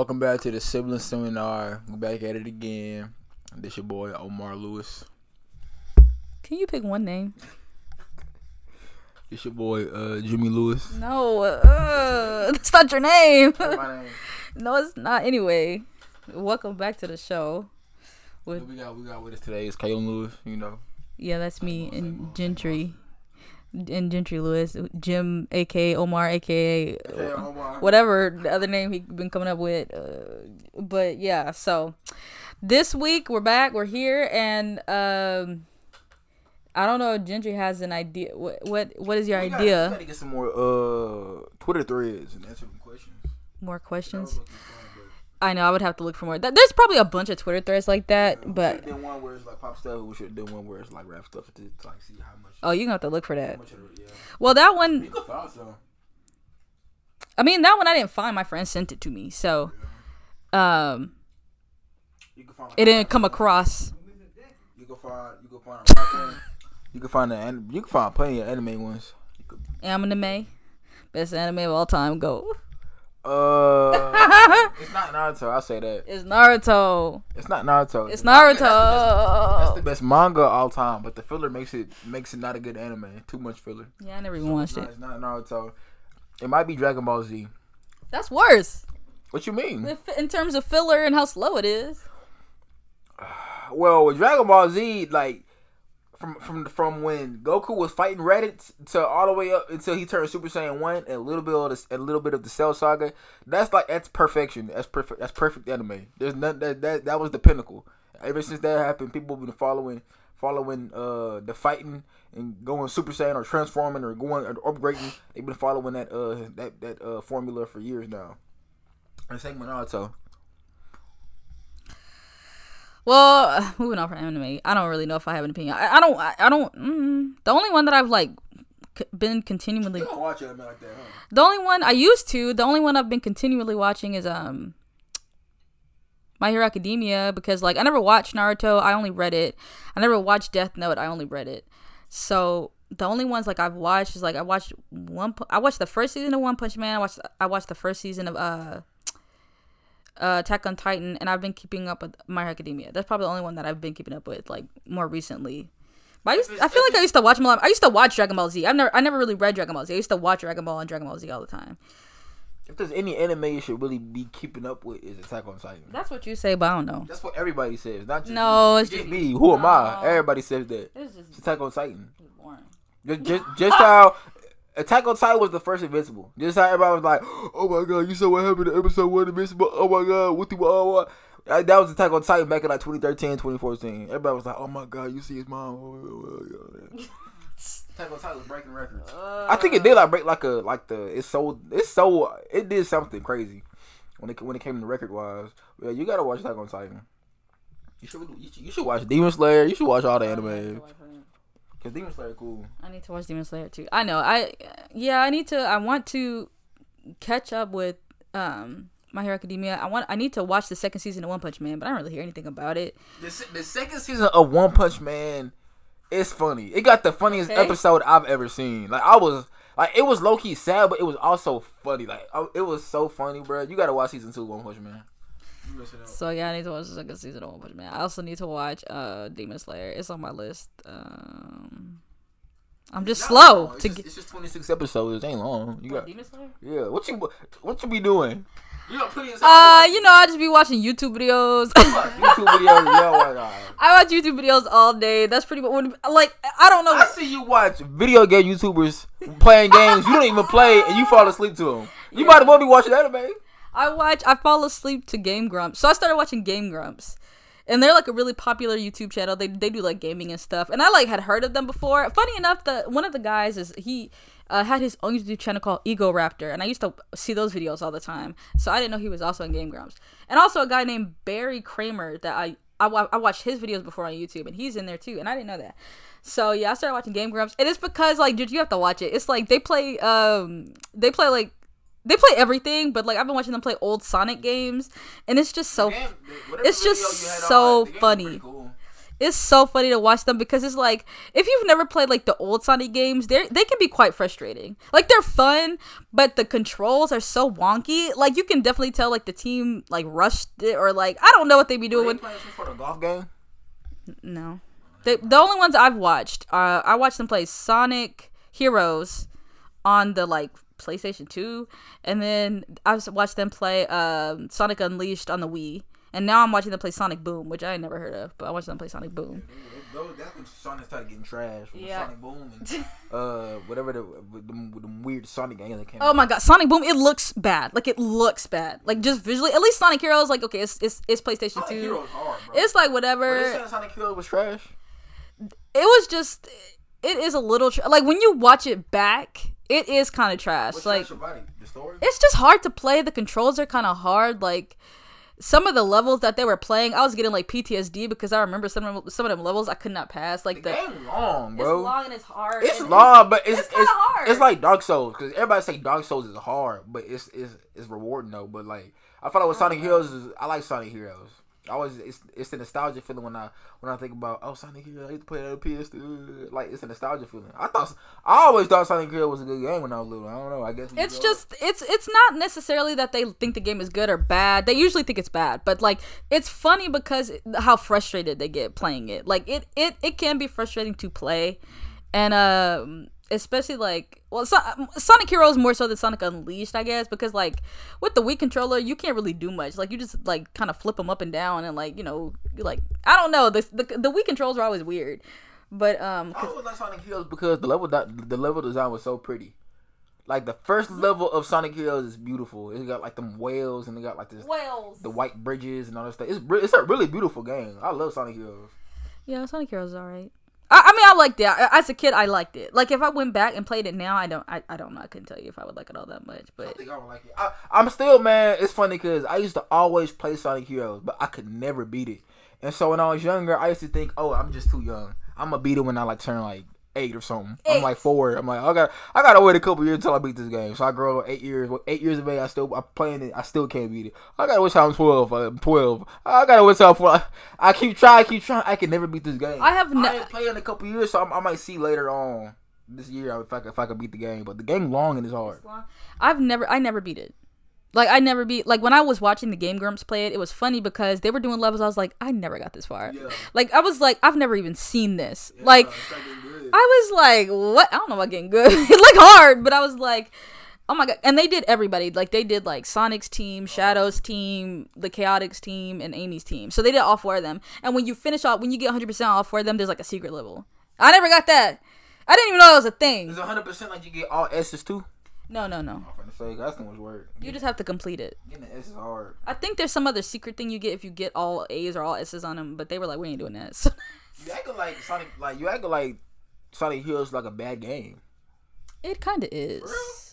Welcome back to the sibling seminar. We're back at it again. This your boy Omar Lewis. Can you pick one name? It's your boy uh, Jimmy Lewis. No, uh, that's not your name. Name. no, it's not. Anyway, welcome back to the show. What we got we got with us today is Kaylin Lewis. You know. Yeah, that's me and Gentry. And Gentry Lewis, Jim, aka Omar, aka whatever the other name he been coming up with. Uh, but yeah, so this week we're back, we're here, and um, I don't know if Gentry has an idea. What what what is your We gotta- idea? We gotta get some more uh Twitter threads and answer some questions. More questions? I know I would have to look for more. There's probably a bunch of Twitter threads like that, but then one where it's like pop stuff. We should do one where it's like rap stuff to, to like see how much. oh, you gonna have to look for that. it, yeah. Well, that one, You could find some. I mean, that one I didn't find. My friend sent it to me, so um, You can find. it didn't come across. You can find. You can find. A. You can find the. You can find plenty of anime ones. Could, Anime, best anime of all time. Go. Uh, it's not Naruto. I say that. It's Naruto. It's not Naruto. It's That's the best- That's the best manga of all time, but the filler makes it makes it not a good anime. Too much filler. Yeah, I never even watched No, it. it's not Naruto. It might be Dragon Ball Z. That's worse What you mean? In terms of filler and how slow it is. Well, with Dragon Ball Z, like from from from when Goku was fighting Raditz to all the way up until he turned Super Saiyan one, and a little bit of the, a little bit of the Cell Saga. That's like that's perfection. That's perfect. That's perfect anime. There's none that that that was the pinnacle. Ever since that happened, people have been following following uh the fighting and going Super Saiyan or transforming or going or upgrading. They've been following that uh that that uh formula for years now. And same with Naruto. Well, moving on from anime, I don't really know if I have an opinion. I, I don't. I, I don't. Mm, the only one that I've like c- been continually. You don't watch anime like that, huh? The only one I used to. The only one I've been continually watching is um. My Hero Academia because like I never watched Naruto. I only read it. I never watched Death Note. I only read it. So the only ones like I've watched is like I watched one. I watched the first season of One Punch Man. I watched. I watched the first season of uh. Uh, Attack on Titan, and I've been keeping up with My Hero Academia. That's probably the only one that I've been keeping up with, like more recently. But I, used, I feel like I used to watch them a lot. I used to watch Dragon Ball Z. I've never, I never really read Dragon Ball Z. I used to watch Dragon Ball and Dragon Ball Z all the time. If there's any anime you should really be keeping up with, is Attack on Titan. That's what you say, but I don't know. That's what everybody says. Not just No, me. it's just me. Who am I? Everybody says that. It's It's just Attack on Titan. Just, just, just how Attack on Titan was the first Invincible. Just how everybody was like, "Oh my god, you saw what happened in episode one Invincible? Oh my god, what the what?" That uh, that was Attack on Titan back in like 2013, 2014. Everybody was like, "Oh my god, you see his mom?" Oh. Attack on Titan was breaking records. I think it did like break like a like the it's so it's so it did something crazy when it when it came to record wise. Yeah, you gotta watch Attack on Titan. You should, you should you should watch Demon Slayer. You should watch all the anime because Demon Slayer cool. I need to watch Demon Slayer too. I know. I yeah. I need to. I want to catch up with um My Hero Academia. I want. I need to watch the second season of One Punch Man, but I don't really hear anything about it. The, the second season of One Punch Man is funny. It got the funniest Okay. episode I've ever seen. Like I was like it was low key sad, but it was also funny. Like it was so funny, bro. You gotta watch season two of One Punch Man. You missing out. So yeah, I need to watch the second season of One Punch Man. I also need to watch uh Demon Slayer. It's on my list. Um, I'm just slow long. It's to just, get. it's just 26 episodes. It ain't long. You got Demon Slayer? yeah. What you what you be doing? You got plenty of Uh, you know, I just be watching YouTube videos. YouTube videos. Yo, my I watch YouTube videos all day. That's pretty much like I don't know. I see you watch video game YouTubers playing games you don't even play and you fall asleep to them. You might as well be watching anime. I watch. I fall asleep to Game Grumps. So I started watching Game Grumps, and they're like a really popular YouTube channel. They they do like gaming and stuff. And I like had heard of them before. Funny enough, the one of the guys is he. Uh, had his own YouTube channel called Egoraptor, and I used to see those videos all the time. So I didn't know he was also in Game Grumps, and also a guy named Barry Kramer that I I, watched his videos before on YouTube, and he's in there too, and I didn't know that. So yeah, I started watching Game Grumps, and it's because like, dude, you have to watch it. It's like they play um they play like they play everything, but like I've been watching them play old Sonic games, and it's just so Game- it's just so on, the funny. cool. it's so funny to watch them because it's like if you've never played like the old Sonic games, they they can be quite frustrating. Like they're fun, but the controls are so wonky. Like you can definitely tell like the team like rushed it or like I don't know what they be doing. They With, for the golf game. no, they, the only ones I've watched, uh, I watched them play Sonic Heroes on the like PlayStation Two, and then I was- watched them play um, Sonic Unleashed on the Wii. And now I'm watching them play Sonic Boom, which I never heard of, but I watched them play Sonic Boom. That's when Sonic started getting trash. From Yeah. Sonic Boom and uh, whatever the with them, with them weird Sonic games that came. Oh my god, Sonic Boom! It looks bad. Like it looks bad. Like just visually. At least Sonic Heroes, like okay, it's it's, it's PlayStation Sonic Two. Heroes hard, bro. It's like whatever. Sonic Heroes was trash. It was just. It is a little like when you watch it back, it is kind of trash. What's like trash about it? The story. it's just hard to play. The controls are kind of hard. Like some of the levels that they were playing, I was getting like PTSD because I remember some of them, some of them levels I could not pass. Like The the, game long, it's bro. long and it's hard. It's long, but it's it's it's kinda it's, like Dark Souls because everybody say Dark Souls is hard, but it's it's it's rewarding though. But like I feel like with Sonic Heroes is I like Sonic Heroes. I always it's it's the nostalgia feeling when I when I think about oh Sonic Heroes I used to play that on PS2 like it's a nostalgia feeling. I thought I always thought Sonic Heroes was a good game when I was little. I don't know. I guess It's just it's it's not necessarily that they think the game is good or bad. They usually think it's bad, but like it's funny because how frustrated they get playing it. Like it it it can be frustrating to play, and um especially like well so, Sonic Heroes more so than Sonic Unleashed, I guess, because like with the Wii controller you can't really do much. Like you just like kind of flip them up and down and like you know like I don't know the the, the Wii controls are always weird, but um I always like Sonic Heroes because the level that the level design was so pretty. Like the first level of Sonic Heroes is beautiful. It got like them whales and they got like this Wales. the white bridges and all that stuff. It's it's a really beautiful game. I love Sonic Heroes. Yeah, Sonic Heroes is alright. I, I mean, I liked it. I, as a kid, I liked it. Like, if I went back and played it now, I don't. I, I don't know. I couldn't tell you if I would like it all that much. I But think I would like it. I, I'm still man. It's funny because I used to always play Sonic Heroes, but I could never beat it. And so when I was younger, I used to think, oh, I'm just too young. I'm gonna beat it when I like turn like eight or something. I'm like four. I'm like, I got I gotta wait a couple years until I beat this game. So I grow up eight years. Eight years of age, I still I'm playing it. I still can't beat it. I gotta wait till I'm twelve. I'm twelve. I gotta wait till I'm four. I keep trying, I keep trying. I can never beat this game. I have I ain't played in a couple years, so I'm, I might see later on this year if I if I can beat the game. But the game long and it's hard. I've never. I never beat it. Like, I never beat. Like, when I was watching the Game Grumps play it, it was funny because they were doing levels. I was like, I never got this far. Yeah. Like, I was like, I've never even seen this. Like, I was like, what? I don't know about getting good. it looked hard, but I was like, oh my god. And they did everybody. Like they did like Sonic's team, Shadow's team, the Chaotix team, and Amy's team. So they did all four of them. And when you finish off, when you get 100 percent all four of them, there's like a secret level. I never got that. I didn't even know it was a thing. Is 100 percent like you get all S's too? No, no, no. I'm finna say that's too much work. You just have to complete it. Getting the S is hard. I think there's some other secret thing you get if you get all A's or all S's on them, but they were like, we ain't doing that. So You acting like Sonic, like you acting like Sonic Heroes like a bad game. it kind of is.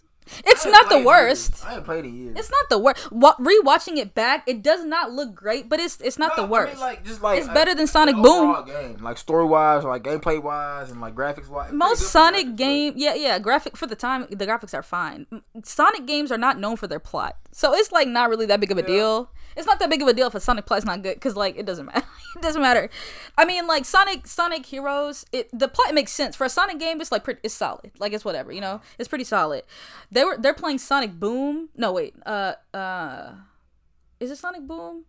It's not the worst. I ain't played in years. It's not the worst. Wa- rewatching it back, it does not look great, but it's it's not No, the I worst. mean, like, just like It's better than Sonic Boom. Game. Like story wise, like gameplay wise, and like graphics wise. Most Sonic game, yeah, yeah, graphic for the time, the graphics are fine. Sonic games are not known for their plot, so it's like not really that big of a deal. It's not that big of a deal if a Sonic plot's not good, because like it doesn't matter. it doesn't matter. I mean, like Sonic, Sonic Heroes, it the plot makes sense for a Sonic game. It's like pretty, it's solid. Like it's whatever, you know. It's pretty solid. They were they're playing Sonic Boom. No, wait, uh, uh, is it Sonic Boom?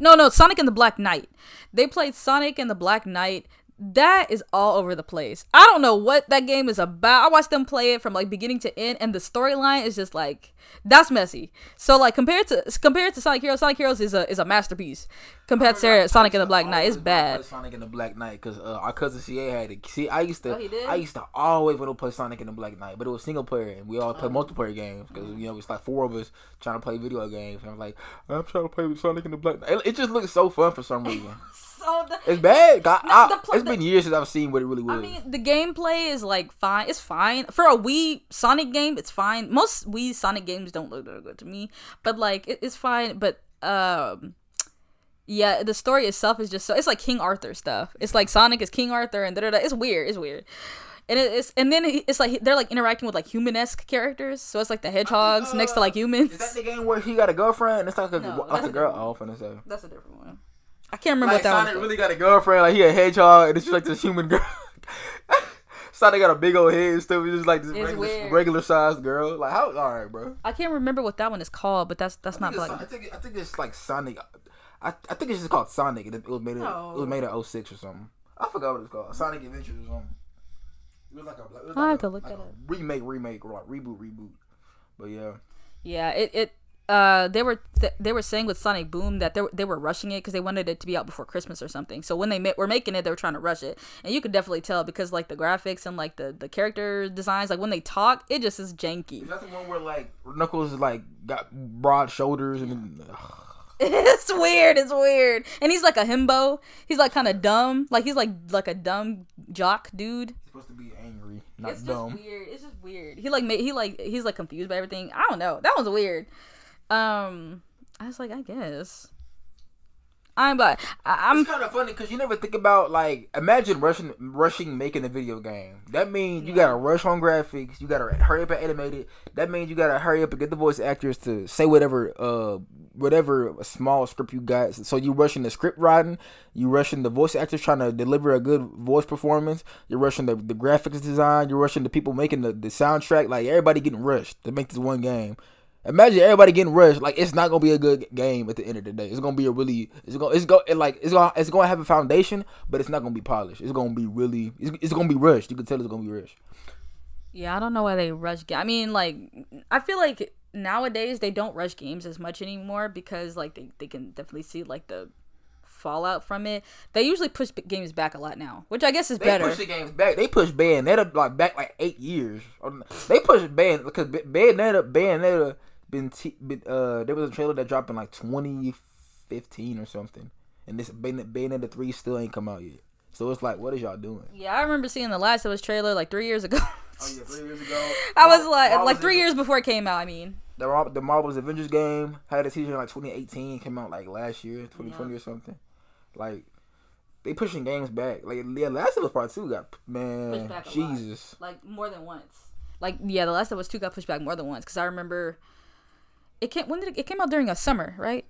No, no, Sonic and the Black Knight. They played Sonic and the Black Knight. That is all over the place. I don't know what that game is about. I watched them play it from like beginning to end, and the storyline is just like that's messy. So like compared to compared to Sonic Heroes, Sonic Heroes is a is a masterpiece. Compared to Sonic and the Black Knight, it's bad. Sonic and the Black Knight because uh, our cousin CA had it. See, I used to, Oh. I used to always want to play Sonic and the Black Knight, but it was single player, and we all Oh. play multiplayer games because you know it's like four of us trying to play video games. And I'm like, I'm trying to play with Sonic and the Black Knight. It just looks so fun for some reason. So the, It's bad. I, No, I- pl- it's the- been years since I've seen what it really was. I mean, the gameplay is like fine. It's fine for a Wii Sonic game. It's fine. Most Wii Sonic games don't look that good to me, but like it, it's fine. But um, yeah, the story itself is just so. It's like King Arthur stuff. It's like Sonic is King Arthur, and da da da. It's weird. It's weird. And it- it's and then it's like they're like interacting with like human esque characters. So it's like the hedgehogs next to like humans. Is that the game where he got a girlfriend? and It's like a No, that's a girl. different Oh, I'm finna say. That's a different one. I can't remember Like what that Sonic was. really got a girlfriend, like he a hedgehog, and it's just like this human girl. Sonic got a big old head and stuff. He's just like this regular, weird. regular sized girl. Like how? All right, bro. I can't remember what that one is called, but that's that's not I think, Black. I think I think it's like Sonic. I, I think it's just called Sonic. It, it was made in, Oh. it was made in 06 or something. I forgot what it's called. Sonic Adventures or something. It was like a, it was I'll have a- to look like that a up. remake, remake, or like reboot, reboot. But yeah, Yeah, it it uh they were th- they were saying with Sonic Boom that they were, they were rushing it because they wanted it to be out before Christmas or something. So when they ma- were making it, they were trying to rush it, and you could definitely tell because like the graphics and like the the character designs, like when they talk, it just is janky. is that the one where like Knuckles is like got broad shoulders and it's weird. It's weird, and he's like a himbo. He's like kind of dumb. Like he's like like a dumb jock dude. he's supposed to be angry, not it's dumb. just weird. It's just weird. He like made he like he's like confused by everything. I don't know. That was weird. Um, I was like, I guess. I'm but I'm It's kind of funny because you never think about like imagine rushing rushing making a video game. That means you gotta rush on graphics. You gotta hurry up and animate it. That means you gotta hurry up and get the voice actors to say whatever uh whatever small script you got. So you rushing the script writing. You rushing the voice actors trying to deliver a good voice performance. You're rushing the, the graphics design. You're rushing the people making the, the soundtrack. Like everybody getting rushed to make this one game. Imagine everybody getting rushed. Like it's not gonna be a good game at the end of the day. It's gonna be a really. It's gonna. It's go. It like it's gonna. It's gonna have a foundation, but it's not gonna be polished. It's gonna be really. It's, it's gonna be rushed. You can tell it's gonna be rushed. yeah. I don't know why they rush. Ga- I mean, like I feel like nowadays they don't rush games as much anymore because like they they can definitely see like the fallout from it. They usually push b- games back a lot now, which I guess is They better. push the games back. They push Bayonetta like back like eight years. They push Bayon because Bayonetta Bayonetta been, t- been uh there was a trailer that dropped in like 2015 or something, and this Bayon- Bayonetta three still ain't come out yet. So it's like, what is y'all doing? yeah, I remember seeing the Last of Us trailer like three years ago. Oh yeah, three years ago. I was like Marvel's like three Aven- years before it came out. I mean. The the Marvel's Avengers game had a teaser in like 2018, came out like last year, 2020 or something. Like they pushing games back. Like yeah, Last of Us Part Two got man, Pushed back a lot. Jesus. like more than once. Like yeah, the Last of Us two got pushed back more than once because I remember it came when did it, it came out during a summer, right?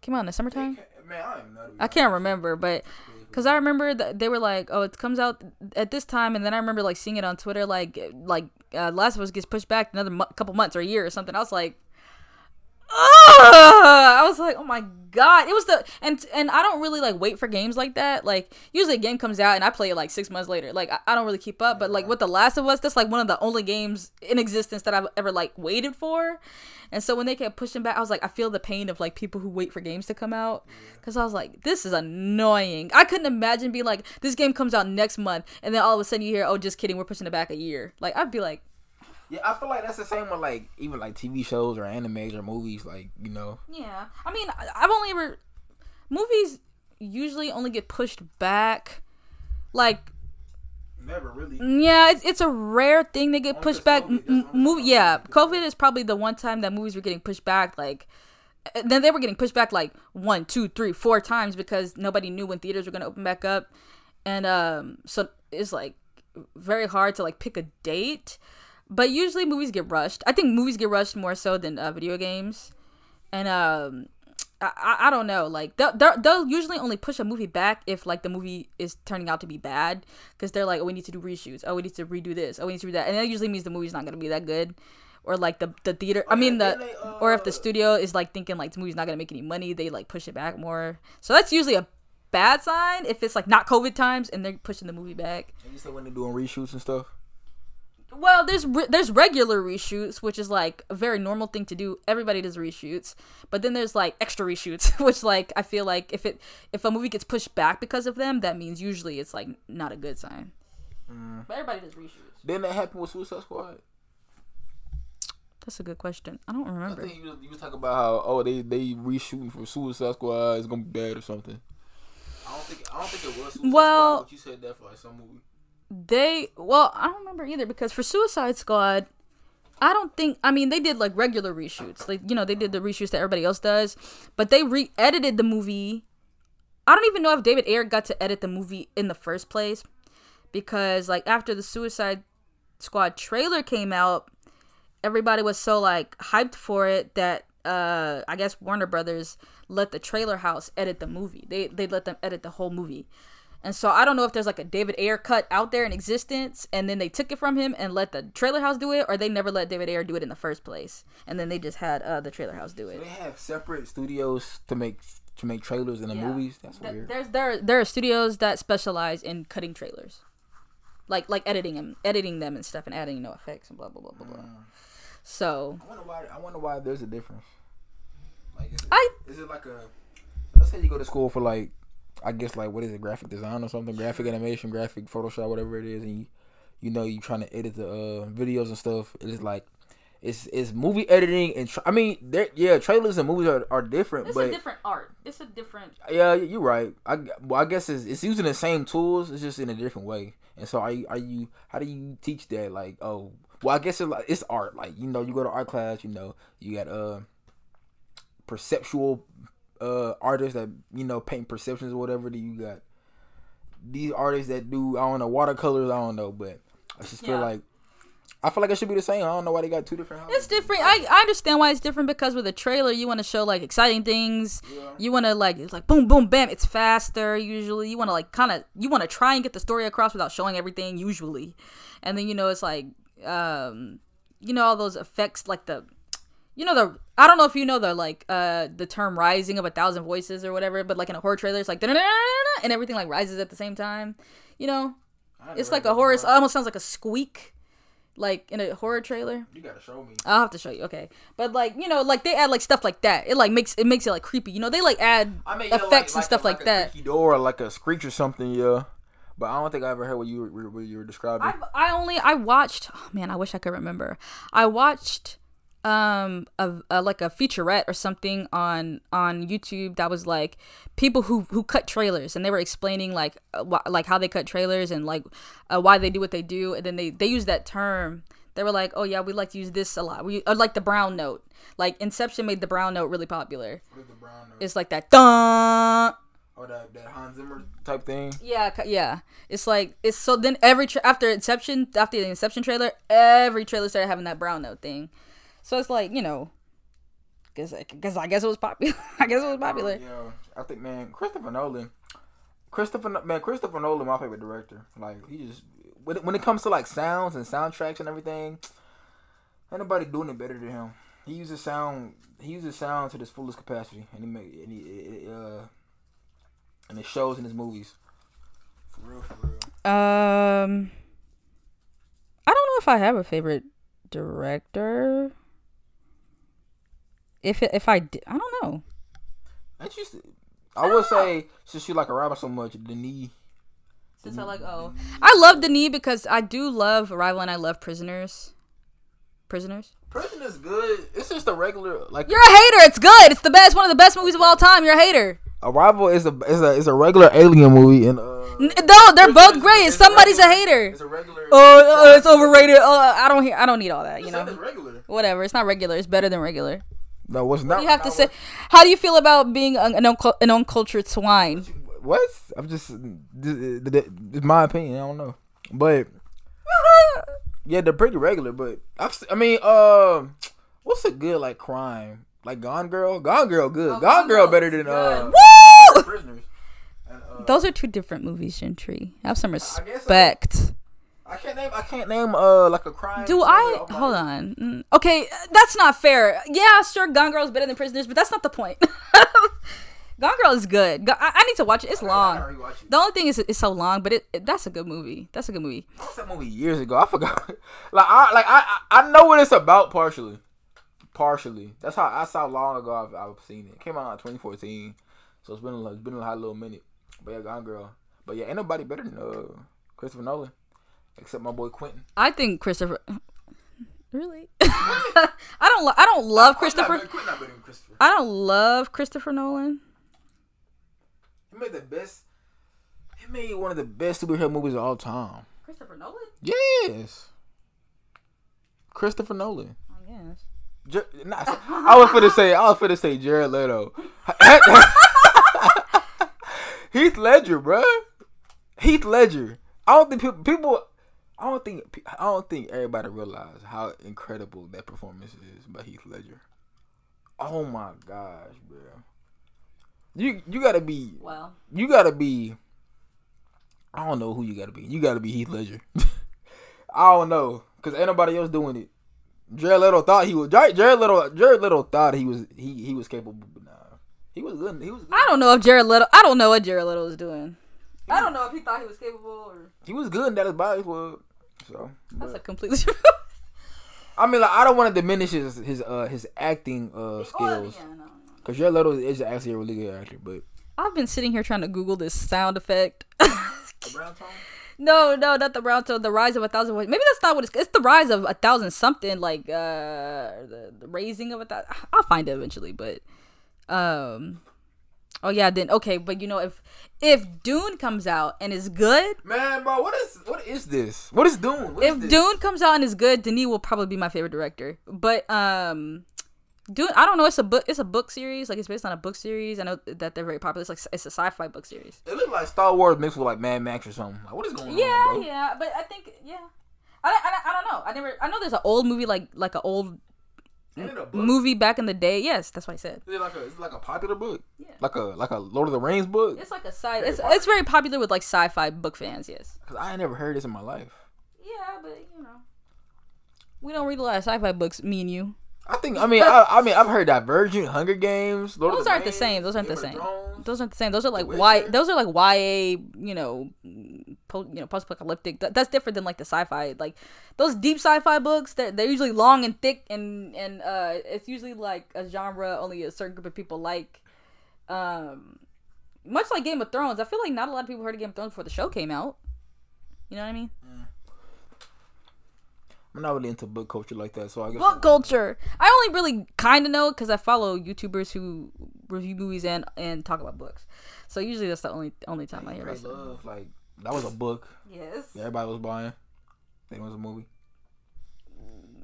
Came out in the summertime. Man, I don't even know. to be I can't remember, but because I remember that they were like, "Oh, it comes out at this time," and then I remember like seeing it on Twitter, like like uh, Last of Us gets pushed back another mo- couple months or a year or something. I was like, "Ah!" I was like, "Oh my god!" It was the and and I don't really like wait for games like that. Like usually a game comes out and I play it like six months later. Like I, I don't really keep up, but like with the Last of Us, that's like one of the only games in existence that I've ever like waited for. And so when they kept pushing back, I was like, I feel the pain of like people who wait for games to come out. Cause I was like, this is annoying. I couldn't imagine being like, this game comes out next month, and then all of a sudden you hear, oh, just kidding, we're pushing it back a year. Like I'd be like, Yeah, I feel like that's the same with like even like TV shows or animes or movies. Like you know, yeah. I mean, I've only ever movies usually only get pushed back. Like never really. Yeah, it's, it's a rare thing they get pushed back. COVID, M- that's the only movie, yeah, they get pushed COVID is probably the one time that movies were getting pushed back. Like, then they were getting pushed back like one, two, three, four times because nobody knew when theaters were gonna open back up, and um, so it's like very hard to like pick a date. But usually movies get rushed. I think movies get rushed more so than uh, video games, and um, I, I, I don't know. Like they'll, they'll they'll usually only push a movie back if like the movie is turning out to be bad because they're like, oh, we need to do reshoots. Oh, we need to redo this. Oh, we need to do that. And that usually means the movie's not gonna be that good, or like the the theater. I mean the they, uh, or if the studio is like thinking like the movie's not gonna make any money, they like push it back more. So that's usually a bad sign if it's like not COVID times and they're pushing the movie back. And you said when they're doing reshoots and stuff. Well, there's re- there's regular reshoots, which is like a very normal thing to do. Everybody does reshoots, but then there's like extra reshoots, which like I feel like if it if a movie gets pushed back because of them, that means usually it's like not a good sign. Mm. But everybody does reshoots. Didn't that happen with Suicide Squad? That's a good question. I don't remember. I remember. think you was, you was talking about how oh they they reshooting for Suicide Squad. It's gonna be bad or something. I don't think I don't think it was. Suicide Well- Squad, but you said that for like some movie. They well, I don't remember either because for Suicide Squad, I don't think I mean they did like regular reshoots. Like you know, they did the reshoots that everybody else does, but they re-edited the movie. I don't even know if David Ayer got to edit the movie in the first place because like after the Suicide Squad trailer came out, everybody was so like hyped for it that uh I guess Warner Brothers let the trailer house edit the movie. They they let them edit the whole movie. And so I don't know if there's like a David Ayer cut out there in existence and then they took it from him and let the trailer house do it or they never let David Ayer do it in the first place. And then they just had uh the trailer house do it. They have separate studios to make to make trailers in the Yeah. movies. That's Th- weird. There's there there are studios that specialize in cutting trailers. Like like editing them, editing them and stuff and adding no effects and blah blah blah blah blah. Mm. So, I wonder why. I wonder why there's a difference. Like, is it, I- is it like a? Let's say you go to school for like, I guess like what is it, graphic design or something, graphic animation, graphic Photoshop, whatever it is, and you, you know, you trying to edit the uh, videos and stuff. It is like, it's it's movie editing and tra- I mean, there yeah, trailers and movies are, are different, it's but a different art. It's a different yeah, you're right. I well, I guess it's, it's using the same tools. It's just in a different way. And so, are you, are you? How do you teach that? Like, oh, well, I guess it's like it's art. Like, you know, you go to art class. You know, you got uh perceptual uh artists that you know paint perceptions or whatever. Then you got these artists that do I don't know watercolors. I don't know, but I just feel Yeah. like I feel like it should be the same. I don't know why they got two different. houses. It's different. I, I understand why it's different because with a trailer you want to show like exciting things. You want to like it's like boom boom bam. It's faster usually. You want to like kind of you want to try and get the story across without showing everything usually, and then you know it's like um you know all those effects like the you know the I don't know if you know the like uh the term rising of a thousand voices or whatever, but like in a horror trailer it's like and everything like rises at the same time. You know, it's like a horror. It almost sounds like a squeak, like in a horror trailer. You gotta show me. I'll have to show you. Okay, but like you know, like they add like stuff like that. It like makes it makes it like creepy. You know, they like add I mean, effects and stuff like, a that. door, or like a screech or something. Yeah, but I don't think I ever heard what you were, what you were describing. I've, I only I watched. Oh man, I wish I could remember. I watched um a, a like a featurette or something on on YouTube that was like people who who cut trailers and they were explaining like uh, wh- like how they cut trailers and like uh, why they do what they do and then they they use that term. They were like, "Oh yeah, we like to use this a lot. We uh, like the brown note. Like Inception made the brown note really popular. What is the brown note? It's like that dun or that, that Hans Zimmer type thing. Yeah, yeah. It's like it's so then every tra- after Inception after the Inception trailer, every trailer started having that brown note thing. So it's like you know, because because I guess it was popular. I guess it was popular. Yeah, I think man, Christopher Nolan. Christopher man, Christopher Nolan, my favorite director. Like he just when it, when it comes to like sounds and soundtracks and everything, ain't nobody doing it better than him. He uses sound. He uses sound to his fullest capacity, and he make and he it, it, uh and it shows in his movies. For real, for real. Um, I don't know if I have a favorite director. If it, if I did, I don't know. I just, I would say since you like Arrival so much, Denis. Since I like oh, I love Denis because I do love Arrival and I love Prisoners. Prisoners. Prison is good. It's just a regular like You're a hater. It's good. It's the best. One of the best movies of all time. You're a hater. Arrival is a is a is a regular alien movie and uh. No, they're Prison both great. is Somebody's a regular- hater. It's a regular. Oh, oh, it's overrated. Oh, I don't hear. I don't need all that. You It's know, regular. whatever. It's not regular. It's better than regular. No, what's not? You have to say. How do you feel about being an, an, uncul- an uncultured swine? What? I'm just. Is my opinion. I don't know, but yeah, they're pretty regular. But I've, I mean, um, what's a good like crime? Like Gone Girl. Gone Girl, good. Oh, Gone, Girl better than uh. Woo! Prisoners. And, uh, Those are two different movies, Gentry. Have some so. respect. I can't name. I can't name uh like a crime. Do I? Hold on. Mm, Okay, that's not fair. Yeah, sure, Gone Girl is better than Prisoners, but that's not the point. Gone Girl is good. I, I need to watch it. It's I long. it. The only thing is it's so long, but it, it that's a good movie. That's a good movie. I that movie years ago. I forgot. like I like I I know what it's about partially. Partially. That's how that's how long ago I've, I've seen it. it. Came out in 2014, so it's been a, it's been a hot little minute. But yeah, Gone Girl. But yeah, ain't nobody better than uh Christopher Nolan, except my boy Quentin. I think Christopher. Really? I don't. Lo- I don't love Christopher. Quentin not better than Christopher. I don't love Christopher Nolan. He made the best. He made one of the best superhero movies of all time. Christopher Nolan? Yes. Christopher Nolan. I guess. Jer- nah, I was finna say, I was finna say Jared Leto. Heath Ledger, bruh. Heath Ledger. I don't think people, people. I don't think. I don't think everybody realize how incredible that performance is by Heath Ledger. Oh my gosh, bro. You you gotta be Well, you gotta be. I don't know who you gotta be. You gotta be Heath Ledger. I don't know, cause ain't nobody else doing it. Jared Leto thought he was. Jared Jared Leto. Jared Leto thought he was. He he was capable, but nah, he was good. He was. Good. I don't know if Jared Leto. I don't know what Jared Leto was doing. I don't know if he thought he was capable or. He was good in Dallas Buyers Club. So, That's but- a completely. I mean, like, I don't want to diminish his his uh his acting uh skills, yeah, no, no. cause Jared Leto is actually a really good actor, but. I've been sitting here trying to Google this sound effect. no, no, not the brown tone. The rise of a thousand. Maybe that's not what it's. It's the rise of a thousand something. Like uh, the, the raising of a thousand. I'll find it eventually, but um, oh yeah, then okay. But you know, if if Dune comes out and is good, Man, bro, what is what is this? What is Dune? What is if this? Dune comes out and is good, Denis will probably be my favorite director. But um, Dune, I don't know. It's a book. It's a book series. Like it's based on a book series. I know that they're very popular. It's like it's a sci-fi book series. It looked like Star Wars mixed with like Mad Max or something. Like, what is going Yeah, on, bro? yeah. Yeah, but I think yeah. I, I, I don't know. I never. I know there's an old movie like like an old Ain't it a book? Movie back in the day. Yes, that's what I said. Is it like a is it like a popular book? Yeah. Like a like a Lord of the Rings book? It's like a sci. It's it's very popular with like sci-fi book fans. Yes. Cause I ain't never heard this in my life. Yeah, but you know, we don't read a lot of sci-fi books. Me and you. I think I mean I, I mean I've heard Divergent, Hunger Games. Lord of Those the aren't the same. Those aren't the Game of same. Those aren't the same. Those are like The y. Those are like YA. You know, you know, post-apocalyptic. Th- that's different than like the sci-fi. Like those deep sci-fi books. They're they're usually long and thick, and and uh, it's usually like a genre only a certain group of people like. Um, much like Game of Thrones, I feel like not a lot of people heard of Game of Thrones before the show came out. You know what I mean? I'm not really into book culture like that, so I guess Book culture. I only really kind of know because I follow YouTubers who review movies and and talk about books. So usually that's the only only time I hear about stuff. Love, like that was a book. Yes. Everybody was buying. Then it was a movie.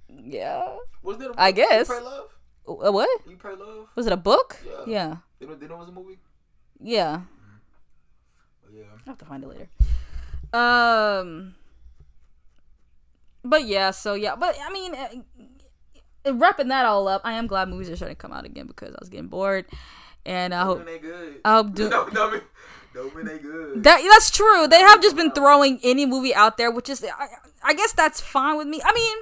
Yeah. Was there? A I guess. You pray love. Uh, what? You pray love. Was it a book? Yeah. Yeah. They know, they know it was a movie. Yeah. But yeah. I'll have to find it later. Um. But yeah, so yeah, but I mean, uh, wrapping that all up, I am glad movies are starting to come out again because I was getting bored, and I hope they good. I hope do no, no, man. no, man, they good. that that's true. They have just been throwing any movie out there, which is I, I guess that's fine with me. I mean.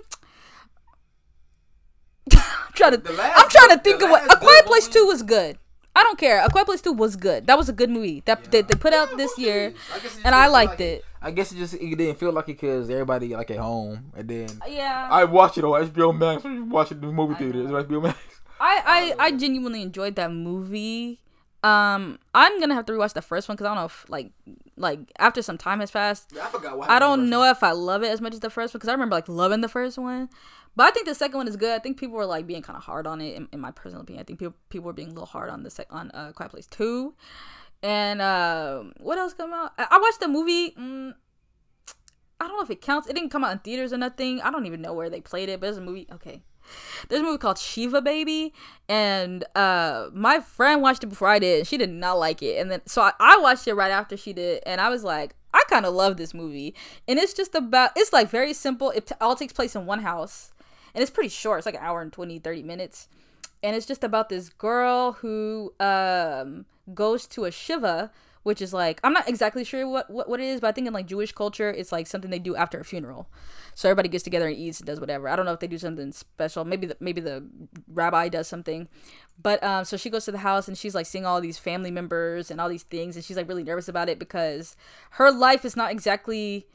I'm trying to. Last I'm trying to think of what. A Quiet Place movie- Two was good. I don't care. A Quiet Place Two was good. That was a good movie that they, they put out Yeah, this year, I guess it just and I liked like it. I guess it just it didn't feel like it because everybody like at home, and then Yeah, I watched it on HBO Max. We watched the movie theater. It's HBO Max. I, I I genuinely enjoyed that movie. Um, I'm gonna have to rewatch the first one because I don't know if like like after some time has passed, Yeah, I forgot what I don't know if I love it as much as the first one because I remember like loving the first one. But I think the second one is good. I think people were like being kind of hard on it. In, in my personal opinion, I think people people were being a little hard on the sec- on uh, Quiet Place Two. And uh, what else came out? I, I watched the movie. Mm, I don't know if it counts. It didn't come out in theaters or nothing. I don't even know where they played it. But there's a movie. Okay, there's a movie called Shiva Baby, and uh, my friend watched it before I did. And she did not like it, and then so I, I watched it right after she did, and I was like, I kind of love this movie, and it's just about. It's like very simple. It t- all takes place in one house, and it's pretty short. It's like an hour and 20, 30 minutes, and it's just about this girl who um goes to a shiva which is like i'm not exactly sure what, what what it is but i think in like jewish culture it's like something they do after a funeral. So everybody gets together and eats and does whatever. I don't know if they do something special. Maybe the, maybe the rabbi does something. But um so she goes to the house and she's like seeing all these family members and all these things and she's like really nervous about it because her life is not exactly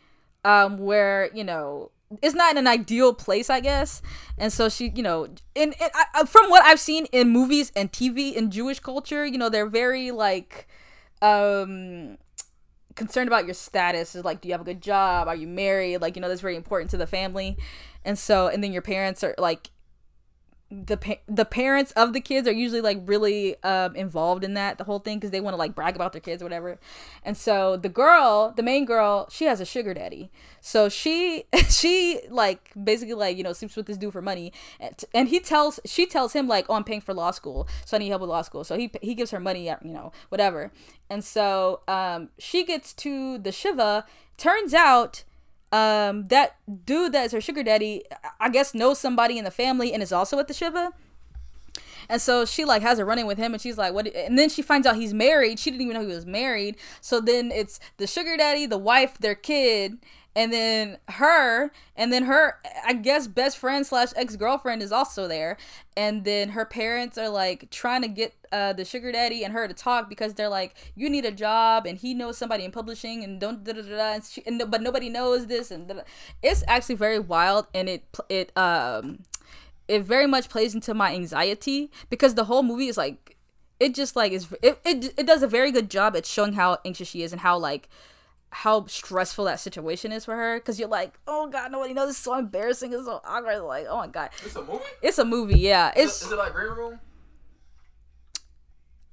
um where you know it's not in an ideal place, I guess. And so she, you know, and, I- from what I've seen in movies and TV in Jewish culture, you know, they're very like um concerned about your status is like do you have a good job? Are you married? Like you know that's very important to the family. And so and then your parents are like the pa- the parents of the kids are usually like really um involved in that the whole thing because they want to like brag about their kids or whatever. And so the girl the main girl she has a sugar daddy. So she she like basically like you know sleeps with this dude for money and, and he tells she tells him like oh i'm paying for law school so i need help with law school. So he he gives her money you know whatever. And so um she gets to the shiva. Turns out um that dude that is her sugar daddy i guess knows somebody in the family and is also at the shiva and so she like has a running with him, and she's like, "What?" And then she finds out he's married. She didn't even know he was married. So then it's the sugar daddy, the wife, their kid, and then her and then her i guess best friend slash ex-girlfriend is also there and then her parents are like trying to get uh, the sugar daddy and her to talk because they're like you need a job and he knows somebody in publishing and don't da da da and, she, but nobody knows this and da-da. it's actually very wild and it it um it very much plays into my anxiety because the whole movie is like it just like is it, it, it does a very good job at showing how anxious she is and how like how stressful that situation is for her because you're like, oh god, nobody knows. This is so embarrassing. It's so awkward. Like, oh my god. It's a movie. It's a movie. Yeah. It's. Is it, is it like Green Room?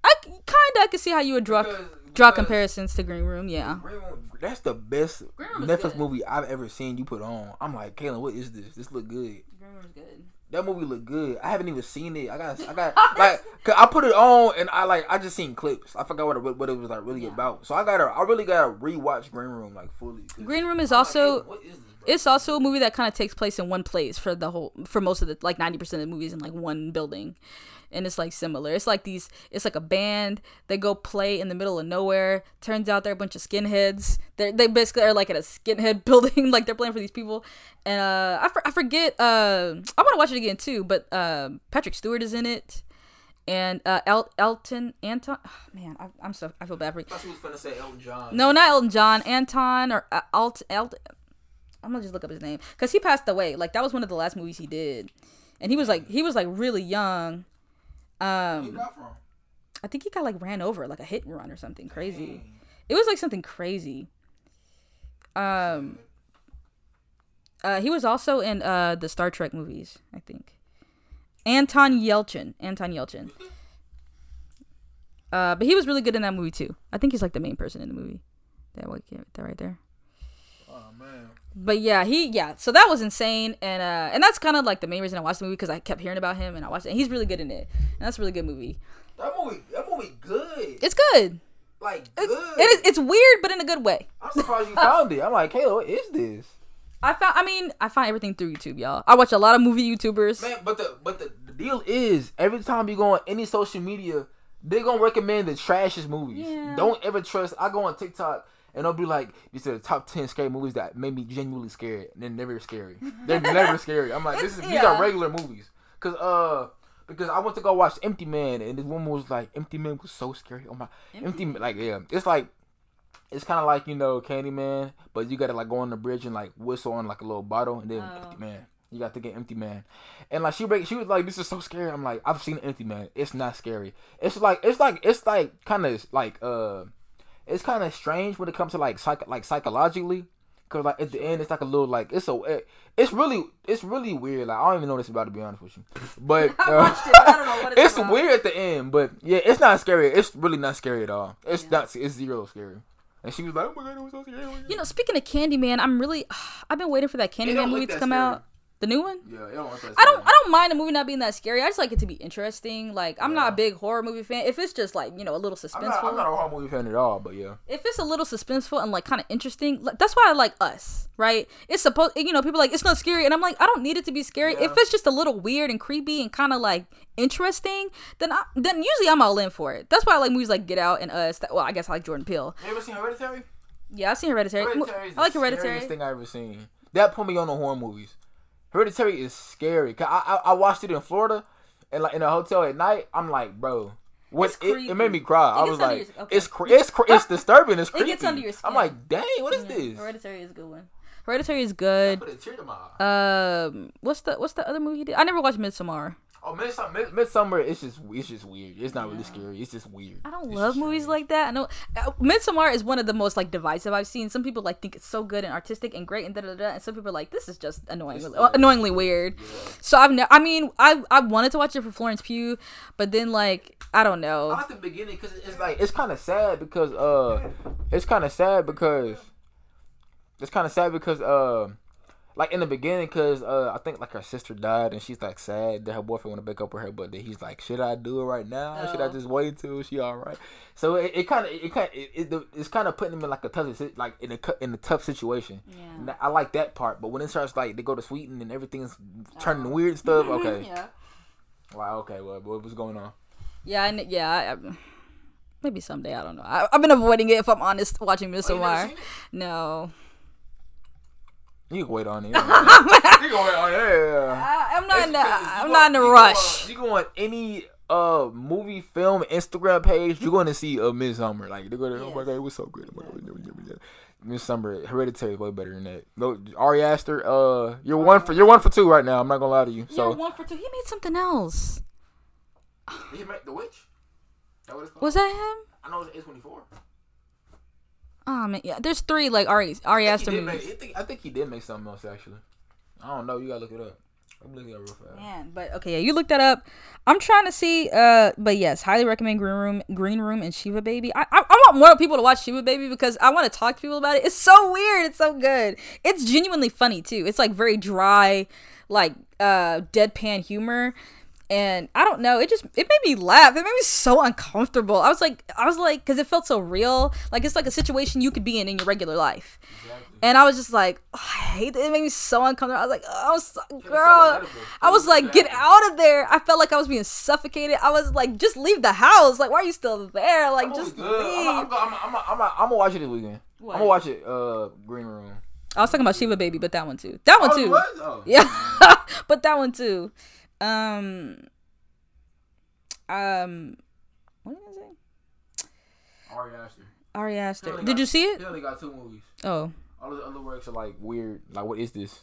I kind of I can see how you would draw Because- draw because comparisons to Green Room. Yeah. Green Room, that's the best Green Room is Netflix good. movie I've ever seen. You put on. I'm like, Kaylin, what is this? This look good. Green Room's good. That movie look good. I haven't even seen it. I got, I got, like, 'cause I put it on and I like, I just seen clips. I forgot what it, what it was like really Yeah. about. So I gotta, I really gotta rewatch Green Room like fully. Green Room is I'm like, also Kaylin, this? It's also a movie that kind of takes place in one place for the whole for most of the like 90% of the movies in like one building and it's like similar it's like these it's like a band they go play in the middle of nowhere turns out they're a bunch of skinheads they they basically are like at a skinhead building like they're playing for these people and uh i, for, I forget uh i want to watch it again too but um patrick stewart is in it and uh El- elton anton oh, man I, i'm so i feel bad for you I thought she was finna say Elton John. no, not Elton John. Anton or uh, Alt Alt. I'm gonna just look up his name because he passed away. Like that was one of the last movies he did, and he was like he was like really young. Um? I think he got like ran over, like a hit and run or something crazy. It was like something crazy. Um. Uh, he was also in uh the Star Trek movies, I think. Anton Yelchin. Anton Yelchin. Uh, but he was really good in that movie too. I think he's like the main person in the movie. That that right there. But yeah, he yeah. So that was insane, and uh, and that's kind of like the main reason I watched the movie because I kept hearing about him and I watched it. And he's really good in it, and that's a really good movie. That movie, that movie, good. It's good. like It's good. it is, it's weird, but in a good way. I'm surprised you found it. I'm like, Kayla, what is this? I found. I mean, I find everything through YouTube, y'all. I watch a lot of movie YouTubers. Man, but the but the, the deal is every time you go on any social media, they're gonna recommend the trashiest movies. Yeah. Don't ever trust. I go on TikTok and they'll be like, "These are the top ten scary movies that made me genuinely scared." And they're never scary. They're never scary. I'm like, this is It's- these are regular movies. Cause uh. Because I went to go watch Empty Man, and this woman was like, "Empty Man was so scary." Oh my, Empty, Man, like yeah, it's like, it's kind of like you know Candyman, but you gotta like go on the bridge and like whistle on like a little bottle, and then Oh. Empty Man. You got to get Empty Man, and like she break, she was like, "This is so scary." I'm like, "I've seen Empty Man. It's not scary. It's like it's like it's like kind of like uh, it's kind of strange when it comes to like psych like psychologically." Cause like at the end, it's like a little like it's a it, it's really it's really weird. Like I don't even know this it's about to be honest with you, but uh, it, but I don't know what it's it's weird at the end. But yeah, it's not scary. It's really not scary at all. It's Yeah. not. It's zero scary. And she was like, "Oh my god, it was so scary." oh my God." You know, speaking of Candyman, I'm really. I've been waiting for that don't Candyman look movie to come scary. out. The new one. Yeah, it don't I don't. I don't mind a movie not being that scary. I just like it to be interesting. Like I'm not a big horror movie fan. If it's just like you know a little I'm suspenseful. not, I'm not a horror movie fan at all, but yeah. if it's a little suspenseful and like kind of interesting, like, that's why I like Us, right? It's supposed, you know, people are like it's not scary, and I'm like, I don't need it to be scary. Yeah. If it's just a little weird and creepy and kind of like interesting, then I, then usually I'm all in for it. That's why I like movies like Get Out and Us. That, well, I guess I like Jordan Peele. You ever seen Hereditary? Yeah, I've seen Hereditary. Hereditary is I like the Hereditary. scariest thing I ever seen. That put me on the horror movies. Hereditary is scary. 'Cause I, I I watched it in Florida, and like in a hotel at night. I'm like, bro. What, it, it made me cry. It I was like, your- okay. it's cre- it's cre- it's disturbing. It's It creepy. gets under your skin. I'm like, dang, what is Yeah, this? Hereditary is a good one. Hereditary is good. Put a tear to my eye. Um, what's the what's the other movie he did? I never watched Midsommar. Oh, Midsommar, Mid- Midsommar, it's just it's just weird. It's not really scary. It's just weird. I don't It's love movies strange. like that. I know uh, Midsommar is one of the most like divisive I've seen. Some people like think it's so good and artistic and great and da da da, and some people are like this is just annoying, uh, annoyingly weird. So I've ne- I mean I I wanted to watch it for Florence Pugh, but then like I don't know. like the beginning because it's like it's kind of sad because uh, it's kind of sad because it's kind of sad because uh, like in the beginning because uh, I think like her sister died and she's like sad that her boyfriend want to break up with her, but then he's like, should I do it right now? Should I Oh. just wait till she all right? So it it kind of it kind it, it, it's kind of putting him in like a tough like in a in a tough situation. Yeah. And I like that part, but when it starts like they go to Sweden and everything's turning weird stuff, okay. Yeah. Like, okay, well, what was going on? Yeah, I, yeah. I, I, maybe someday. I don't know. I, I've been avoiding it. If I'm honest, watching Miss Oh, you never Omar. seen it? No, You can wait on it. You can wait on it. Yeah. I, I'm not. In the, I'm go- not in a you go rush. You go on any uh movie, film, Instagram page, you're going to see a Midsommar. Like they're going to, oh my god, it was so good. Oh my God. Midsommar, Hereditary is way better than that. No, Ari Aster, uh, you're one for you're one for two right now. I'm not gonna lie to you. Yeah, So one for two. He made something else. he made the witch. That what it's called? Was that him? I know it's A24. Oh man, yeah. There's three like Ari Ari Aster movies. make, I, think, I think he did make something else actually. I don't know. You gotta look it up. I'm looking up real fast. Man, but okay, yeah, you looked that up. I'm trying to see, uh, but yes, highly recommend Green Room, Green Room, and Shiva Baby. I, I, I want more people to watch Shiva Baby because I want to talk to people about it. It's so weird. It's so good. It's genuinely funny too. It's like very dry, like uh, deadpan humor. And I don't know, it just it made me laugh. It made me so uncomfortable. I was like, I was like, because it felt so real. Like it's like a situation you could be in in your regular life. And I was just like, oh, I hate it. It made me so uncomfortable. I was like, oh, so, girl. I was like, get out of there. I felt like I was being suffocated. I was like, just leave the house. Like, why are you still there? Like, I'm just good. Leave. I'm, gonna watch it this weekend. What? I'm gonna watch it. Uh, Green Room. I was talking about Shiva Baby, but that one too. That one Oh, too. Oh. Yeah, but that one too. Um, um, what did I say? Ari Aster. Ari Aster. Did got- you see He it? only got two movies. Oh, All the other works are like weird. Like, what is this?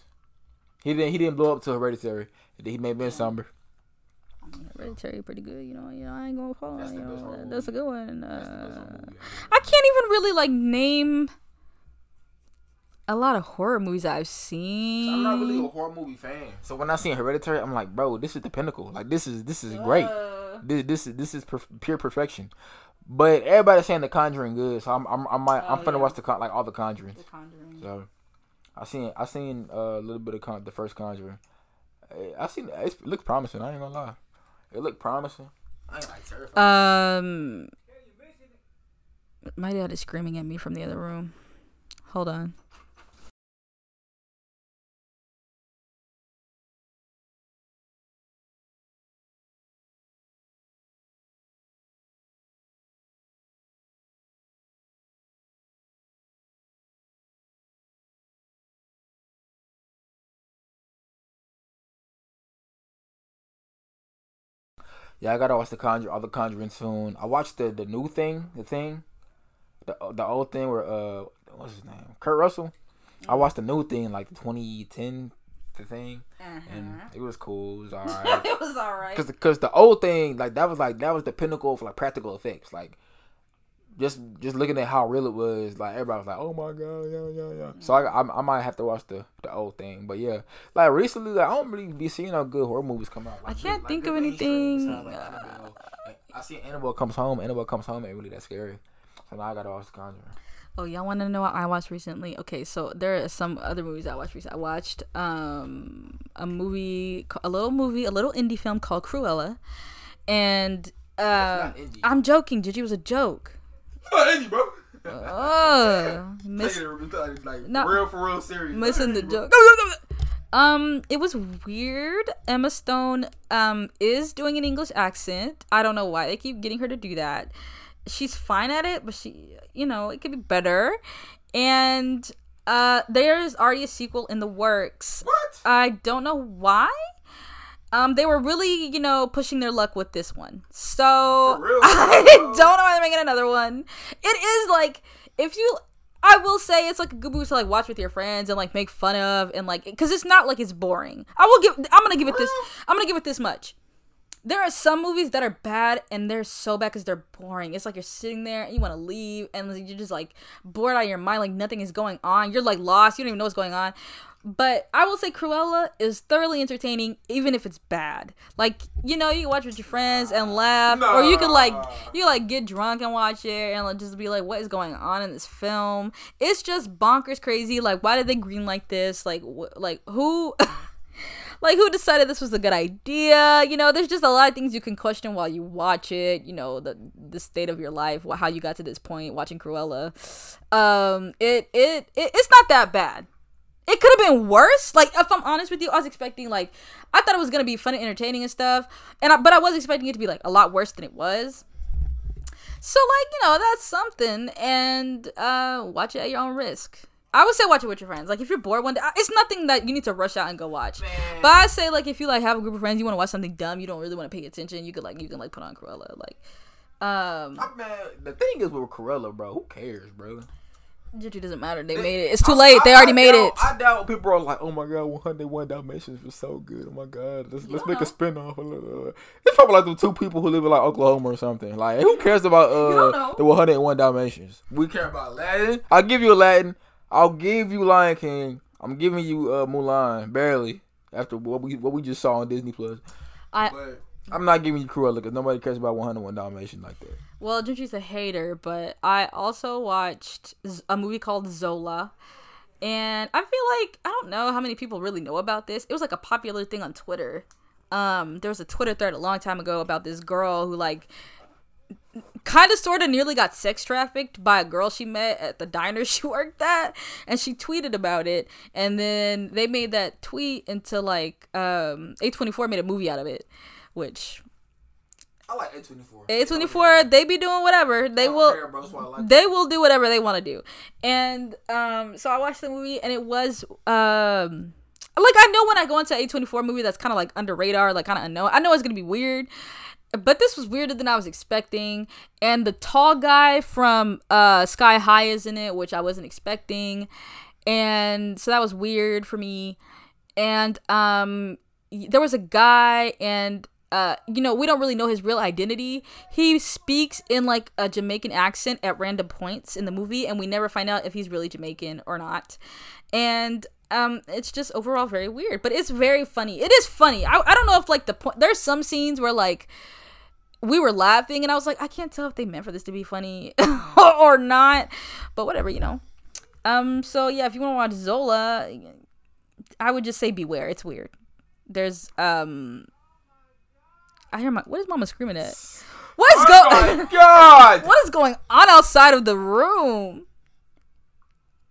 He didn't. He didn't blow up to Hereditary. He made somber. Hereditary, pretty good. You know, you know, I ain't gonna fall. That's You know, that's a good one. That's the best Uh. I can't even really like name a lot of horror movies I've seen. I'm not really a horror movie fan. So when I seen Hereditary, I'm like, bro, this is the pinnacle. Like, this is this is great. This this is this is perf- pure perfection. But everybody's saying The Conjuring good, so I'm I'm I'm, I'm, I'm Oh, finna yeah. watch the con- like all the Conjurings. The Conjuring. So I seen I seen uh, a little bit of con- the first Conjuring. Eh, I seen it's, it looks promising. I ain't gonna lie, it looked promising. I ain't like terrified. Um, my dad is screaming at me from the other room. Hold on. Yeah, I gotta watch the Conjure, all the Conjuring soon. I watched the the new thing, the thing, the uh, the old thing where uh, what's his name, Kurt Russell. I mm-hmm. watched the new thing, like the 2010, the thing, and uh-huh. it was cool. It was alright. it was alright. Cause, cause the old thing, like that was like that was the pinnacle for like practical effects. Like, just just looking at how real it was, like everybody was like, "Oh my god, yeah, yeah, yeah." So I, I, I might have to watch the the old thing, but yeah, like recently, like I don't really be seeing no good horror movies come out. Like, I can't think of anything, like Annabelle. I see Annabelle comes home. Annabelle comes home ain't really that scary. So now I gotta watch The Conjuring. Oh, y'all want to know what I watched recently? Okay, so there are some other movies I watched recently. I watched um a movie, a little movie, a little indie film called Cruella, and uh. I'm joking. Gigi was a joke. Bro. Oh, miss, like No. real for real serious. missing the joke. Um, it was weird. Emma Stone um is doing an English accent. I don't know why they keep getting her to do that. She's fine at it, but she, you know, it could be better. And uh, there's already a sequel in the works. What? I don't know why. Um, they were really, you know, pushing their luck with this one. So? I don't know why they're making another one. It is like if you, I will say it's like a good movie to like watch with your friends and like make fun of and like because it's not like it's boring. I will give. I'm gonna give it this. I'm gonna give it this much. There are some movies that are bad and they're so bad because they're boring. It's like you're sitting there and you want to leave and you're just like bored out of your mind, like nothing is going on. You're like lost. You don't even know what's going on. But I will say Cruella is thoroughly entertaining, even if it's bad. Like you know, you can watch with your friends and laugh, or you could like you can, like get drunk and watch it and like, just be like, what is going on in this film? It's just bonkers crazy. Like, why did they green like this? Like, wh- like who? like who decided this was a good idea you know there's just a lot of things you can question while you watch it you know the the state of your life how you got to this point watching cruella um it it, it it's not that bad it could have been worse. Like if I'm honest with you, I was expecting like I thought it was gonna be fun and entertaining and stuff, and I, but I was expecting it to be like a lot worse than it was. So like you know that's something, and uh, watch it at your own risk. I would say watch it with your friends. Like if you're bored one day, it's nothing that you need to rush out and go watch. Man. But I say like if you like have a group of friends, you want to watch something dumb, you don't really want to pay attention, you could like you can like put on Cruella. Like, um, I, man, the thing is with Cruella, bro. Who cares, bro? Juju doesn't matter. They made it. It's too late. They already I made doubt- it. I doubt people are like, oh my god, 101 Dalmatians was so good. Oh my god, let's let's make a spinoff. It's probably like the two people who live in like Oklahoma or something. Like, who cares about uh the 101 Dalmatians? We care about Aladdin. I'll give you Aladdin. I'll give you Lion King. I'm giving you uh Mulan barely after what we what we just saw on Disney Plus. I But I'm not giving you Cruella because nobody cares about 101 Dalmatians like that. Well, Juju's a hater, but I also watched a movie called Zola. And I feel like I don't know how many people really know about this. It was like a popular thing on Twitter. Um, there was a Twitter thread a long time ago about this girl who like kind of sort of nearly got sex trafficked by a girl she met at the diner she worked at and she tweeted about it and then they made that tweet into like um a24 made a movie out of it which I like A24. a24 they be doing whatever. They will bro. That's why I like they will do whatever they want to do. And um so i watched the movie and it was um like i know when i go into a 24 movie that's kind of like under radar like kind of unknown i know it's gonna be weird but this was weirder than i was expecting. And the tall guy from uh sky high is in it which i wasn't expecting. And so that was weird for me. And um there was a guy and uh you know we don't really know his real identity. He speaks in like a jamaican accent at random points in the movie and we never find out if he's really jamaican or not. And um it's just overall very weird but it's very funny. It is funny. I, I don't know if like the point there's some scenes where like we were laughing and i was like i can't tell if they meant for this to be funny or not but whatever you know. Um so yeah if you want to watch zola i would just say beware. It's weird. There's um i hear my what is mama screaming at what is Oh my going god! what is going on outside of the room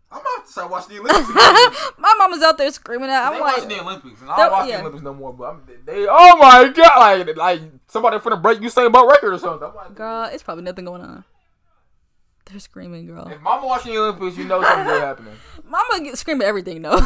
I'm about to start watching the Olympics. again. my mama's out there screaming at i'm watching like the Olympics, and I don't watch yeah. the Olympics no more. But I'm, they, oh my god, like like somebody finna break you say about record or something. I'm like, girl it's probably nothing going on they're screaming girl If Mama watching the Olympics, you know something good happening. mama get screaming everything though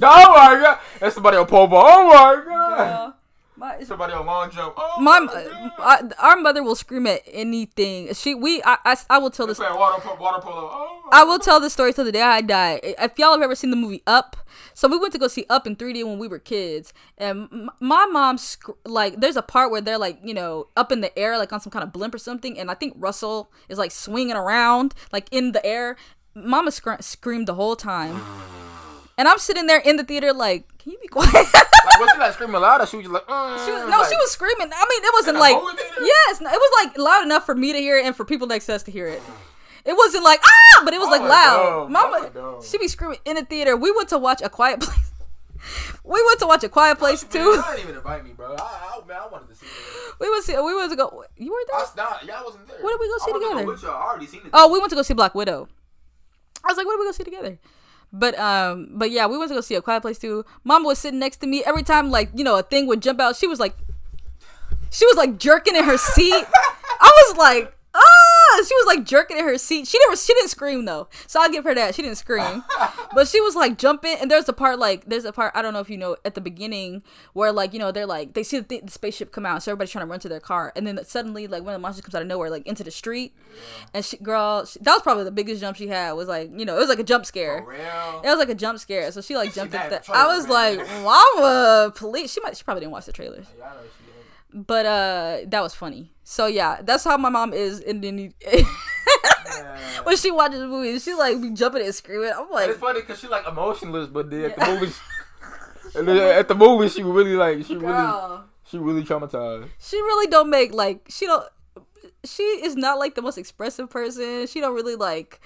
Oh my god, that's somebody on pole vault. Oh my god, Girl, my, somebody on long jump. Oh my, my. I, our mother will scream at anything. She we I, I, I will tell this water. Water polo. Oh I will tell this story till the day I die. If y'all have ever seen the movie Up, so we went to go see Up in 3D when we were kids, and my mom sc- like there's a part where they're like you know up in the air like on some kind of blimp or something, and I think Russell is like swinging around like in the air. Mama scr- screamed the whole time, and I'm sitting there in the theater like, can you be quiet? Like, was she like screaming loud or she was just like, uh, She was, no, she was screaming. I mean, it wasn't like yes, it was like loud enough for me to hear it and for people next to us to hear it. It wasn't like ah, but it was like loud. Oh Mama, dumb. she be screaming in the theater. We went to watch a quiet place. we went to watch a quiet place too. Y'all didn't even invite me, bro. I, I, man, I wanted to see it. We went to we went to go. You were I there? was not, y'all wasn't there. What did we go see I together? To go with y'all. I already seen it. Oh, we went to go see Black Widow. I was like, what did we go see together? But um, but yeah, we went to go see a quiet place too. Mama was sitting next to me every time, like you know, a thing would jump out. She was like, she was like jerking in her seat. I was like, ah! She was like jerking in her seat. She never, she didn't scream though, so I'll give her that. She didn't scream, but she was like jumping. And there's a part like there's a part I don't know if you know at the beginning where like you know they're like they see the, th- the spaceship come out, so everybody's trying to run to their car, and then suddenly like one of the monsters comes out of nowhere like into the street, and she girl she, that was probably the biggest jump she had was like you know it was like a jump scare. It was like a jump scare, so she like jumped that at that. trailer, I was like, "Mama, police!" She might, she probably didn't watch the trailers, Yeah, I know she did. but uh, that was funny. So yeah, that's how my mom is in the Yeah. when she watches the movies. She like be jumping and screaming. I'm And like, it's funny because she like emotionless, but then at the movies, and then at the movie she really like she really she really traumatized. she really don't make like she don't. She is not like the most expressive person. She don't really like.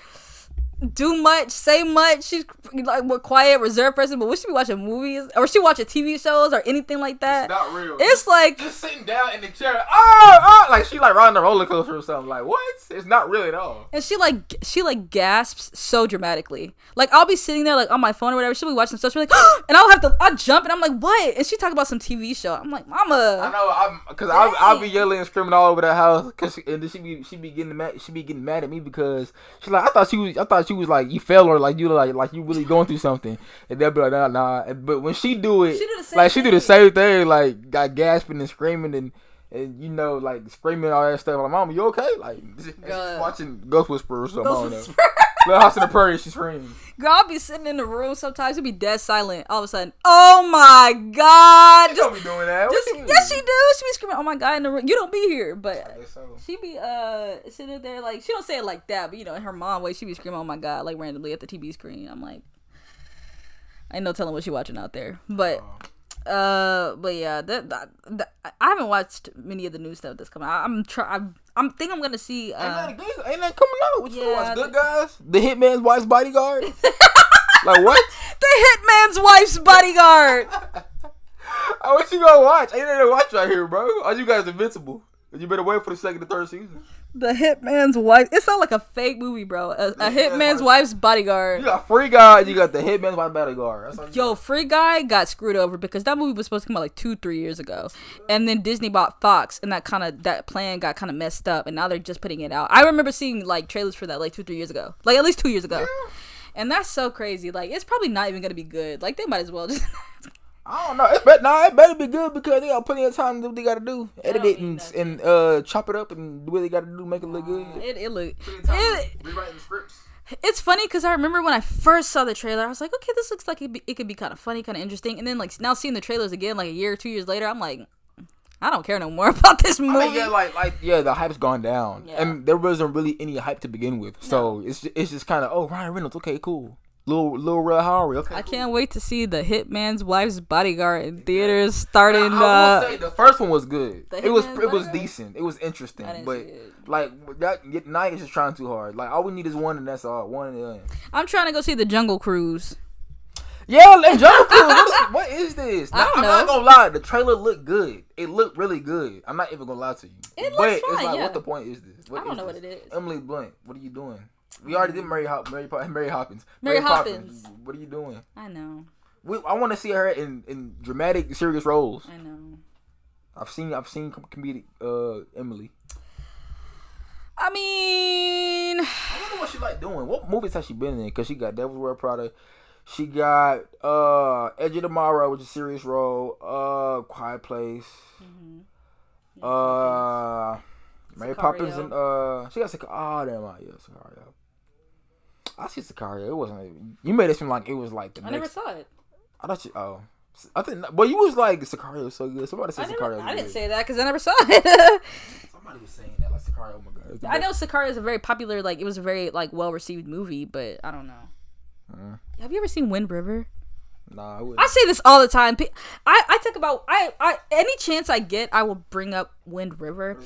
Do much, say much. She's like a quiet, reserved person. But when she be watching movies or she watching TV shows or anything like that, not real. it's like just sitting down in the chair. Oh, oh, like she like riding a roller coaster or something. Like what? It's not real at all. And she like she like gasps so dramatically. Like I'll be sitting there like on my phone or whatever. She'll be watching stuff. She'll be like, and I'll have to I jump and I'm like, what? And she talk about some TV show. I'm like, mama. I know, I'm because I'll, I'll be yelling and screaming all over the house. Cause she, and then she be she be getting mad. She be getting mad at me because she's like, I thought she was I thought she was like you fell or like you like like you really going through something. And they'll be like, nah, nah. But when she do it, She do the same like she do the same thing, like got gasping and screaming and. And you know, like screaming all that stuff. Like, mama, you okay? Like God. watching Ghost Whisperer or something. I don't Little House in the Prairie, she screams. Girl, I'll be sitting in the room sometimes. It'll be dead silent. All of a sudden, oh my god! She Just, don't be doing that. Just yes, she do. She be screaming, oh my god, in the room. You don't be here, but so. she be uh sitting there like she don't say it like that, but you know, in her mom way, she be screaming, oh my god, like randomly at the TV screen. I'm like, I ain't no telling what she watching out there, but. Oh. Uh, but yeah, that, that, that I haven't watched many of the new stuff that's coming. out. I'm try. I'm, I'm think I'm gonna see. Ain't Uh, that good? Ain't that coming out? What you yeah, watch? Good guys? The Hitman's Wife's Bodyguard? like what? the Hitman's Wife's Bodyguard. I wish you gonna watch? Ain't nothing to watch right here, bro. All you guys invincible. You better wait for the second and third season. The Hitman's Wife. It sounds like a fake movie, bro. A, a Hitman's Wife. Wife's You Bodyguard. got Free Guy, you got the Hitman's Wife's Bodyguard. Yo, Free Guy got screwed over because that movie was supposed to come out like two, three years ago, and then Disney bought Fox, and that kind of that plan got kind of messed up, and now they're just putting it out. I remember seeing like trailers for that like two, three years ago, like at least two years ago, and that's so crazy. Like it's probably not even gonna be good. Like they might as well just. I don't know. It better, nah, it better be good because they got plenty of time to do what they gotta do. Edit it and, and uh chop it up and do what they gotta do, make it look good. it it look. Plenty of It, rewriting scripts. it's funny because I remember when I first saw the trailer, I was like, okay, this looks like it, be, it could be kind of funny, kind of interesting. And then like now seeing the trailers again, like a year or two years later, I'm like, I don't care no more about this movie. I mean, yeah, like, like, yeah, the hype's gone down, Yeah. and there wasn't really any hype to begin with. So it's it's just kind of, oh, Ryan Reynolds, okay, cool. Little, little Rel Howery, okay. I cool. can't wait to see the Hitman's Wife's Bodyguard in theaters starting. I will Uh, say the first one was good. It was, it was decent. It was interesting, but like that, now you're just trying too hard. Like all we need is one, and that's all. One and done. I'm trying to go see the Jungle Cruise. Yeah, and Jungle Cruise. What is, what is this? I Now, don't I'm not gonna lie. The trailer looked good. It looked really good. I'm not even gonna lie to you. It but looks it's fine, like, yeah. what the point is this? What I don't know this? what it is. Emily Blunt, what are you doing? We already did Mary Hop, Mary, Mary Hoppins. Mary Hoppins. What are you doing? I know. We, I want to see her in, in dramatic, serious roles. I know. I've seen I've seen com- comedic uh Emily. I mean, I wonder what she like doing. What movies has she been in? Because she got Devil's Wear Prada. She got uh Edge of Tomorrow, which is a serious role. Uh, Quiet Place. Uh, Mary Poppins and uh, she got Sicario. Oh damn, yeah, Sicario. I see Sicario. It wasn't. You made it seem like it was like the I next. never saw it. I thought you. Oh, I think. Well, you was like Sicario so good. Somebody said I, Sicario. never, I didn't say that because I never saw it. Somebody was saying that like Sicario. Oh my god. I know Sicario is a very popular, like it was a very like well received movie, but I don't know. Uh. Have you ever seen Wind River? Nah, I wouldn't. I say this all the time. I, I talk about I, I any chance I get, I will bring up Wind River.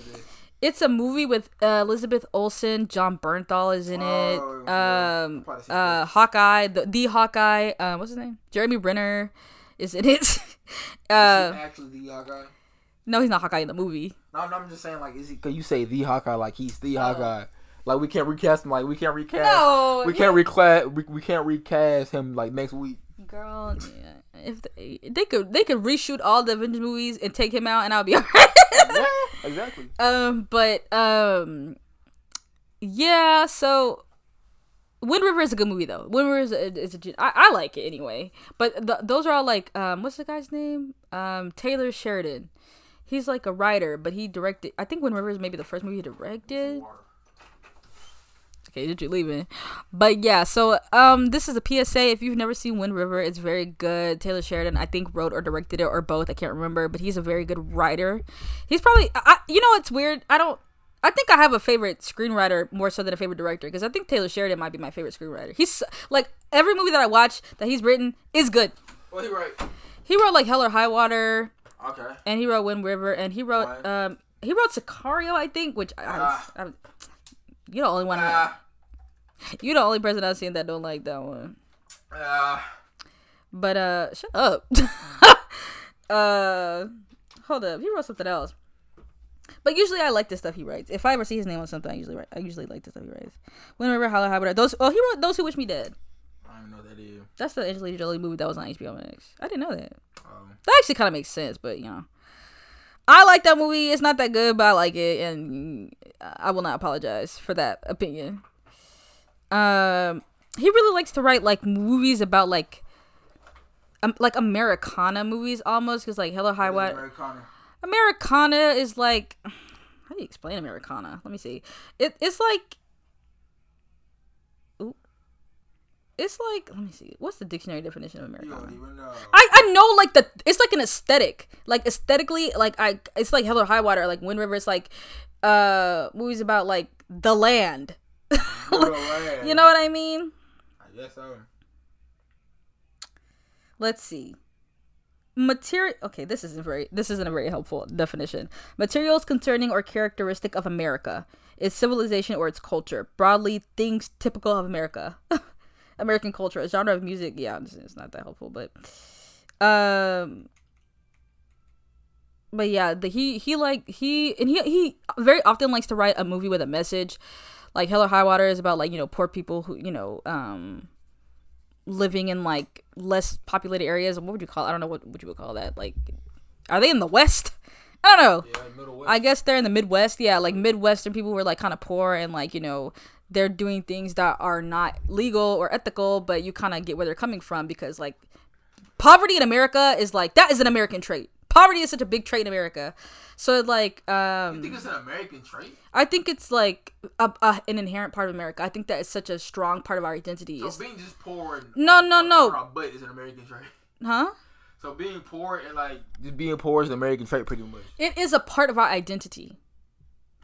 It's a movie with uh, Elizabeth Olsen, Jon Bernthal is in it. Oh, yeah. Um, I've probably seen uh, Hawkeye, the, the Hawkeye. Uh, what's his name? Jeremy Renner is in it. uh, actually the Hawkeye. no, he's not Hawkeye in the movie. No, no, I'm just saying, like, is he? Cause you say the Hawkeye, like he's the Hawkeye. Like we can't recast him. Like we can't recast. No, we can't recast. We, we can't recast him like next week. Girl, yeah. If they, they could, they could reshoot all the Avengers movies and take him out, and I'll be alright. yeah, exactly. Um, but um, yeah. So, Wind River is a good movie though. Wind River is a, is a gen- I, I like it anyway. But th- those are all like um, what's the guy's name? Um, Taylor Sheridan. He's like a writer, but he directed. I think Wind River is maybe the first movie he directed. Okay, did you leaving? But yeah, so um, this is a PSA. If you've never seen Wind River, it's very good. Taylor Sheridan, I think, wrote or directed it, or both. I can't remember, but he's a very good writer. He's probably, I, you know, it's weird. I don't. I think I have a favorite screenwriter more so than a favorite director because I think Taylor Sheridan might be my favorite screenwriter. He's like every movie that I watch that he's written is good. Well, he right. He wrote like Hell or High Water, Okay. and he wrote Wind River, and he wrote Right. um he wrote Sicario, I think, which I, Ah. I, I you're the only one. Ah. You the only person I've seen that don't like that one. Uh, But uh, shut up. uh, hold up. He wrote something else. But usually I like the stuff he writes. If I ever see his name on something, I usually write. I usually like the stuff he writes. Whenever Holler Hybrid, those oh he wrote those who wish me dead. I don't know that is. That's the Angelina Jolie movie that was on HBO Max. I didn't know that. Um, That actually kind of makes sense, but you know, I like that movie. It's not that good, but I like it, and I will not apologize for that opinion. Um, he really likes to write like movies about like, um, like Americana movies almost, because like Hell or High Water. Americana. Americana is like how do you explain Americana? Let me see. It it's like Ooh. It's like let me see. What's the dictionary definition of Americana? don't even know. I, I know like the it's like an aesthetic. Like aesthetically, like I it's like Hell or High Water, like Wind River, it's like uh movies about like the land. You know what I mean? I guess so. Let's see. Material. Okay, this isn't very. This isn't a very helpful definition. Materials concerning or characteristic of America, its civilization or its culture. Broadly, things typical of America, American culture. A genre of music. Yeah, it's, it's not that helpful, but um, but yeah, the he he like he and he he very often likes to write a movie with a message. Like Hell or High Water is about like you know poor people who you know um living in like less populated areas. What would you call? I don't know what what you would call that. Like, are they in the West? I don't know. Yeah, Middle West. I guess they're in the Midwest. Yeah, like Midwestern people were like kind of poor and like you know they're doing things that are not legal or ethical, but you kind of get where they're coming from because like poverty in America is like that is an American trait. Poverty is such a big trait in America. So like um, you think it's an American trait? I think it's like a, a, an inherent part of America. I think that it's such a strong part of our identity. So It's- being just poor and No, no, no. butt is an American trait. huh? So being poor and like just being poor is an American trait, pretty much. It is a part of our identity.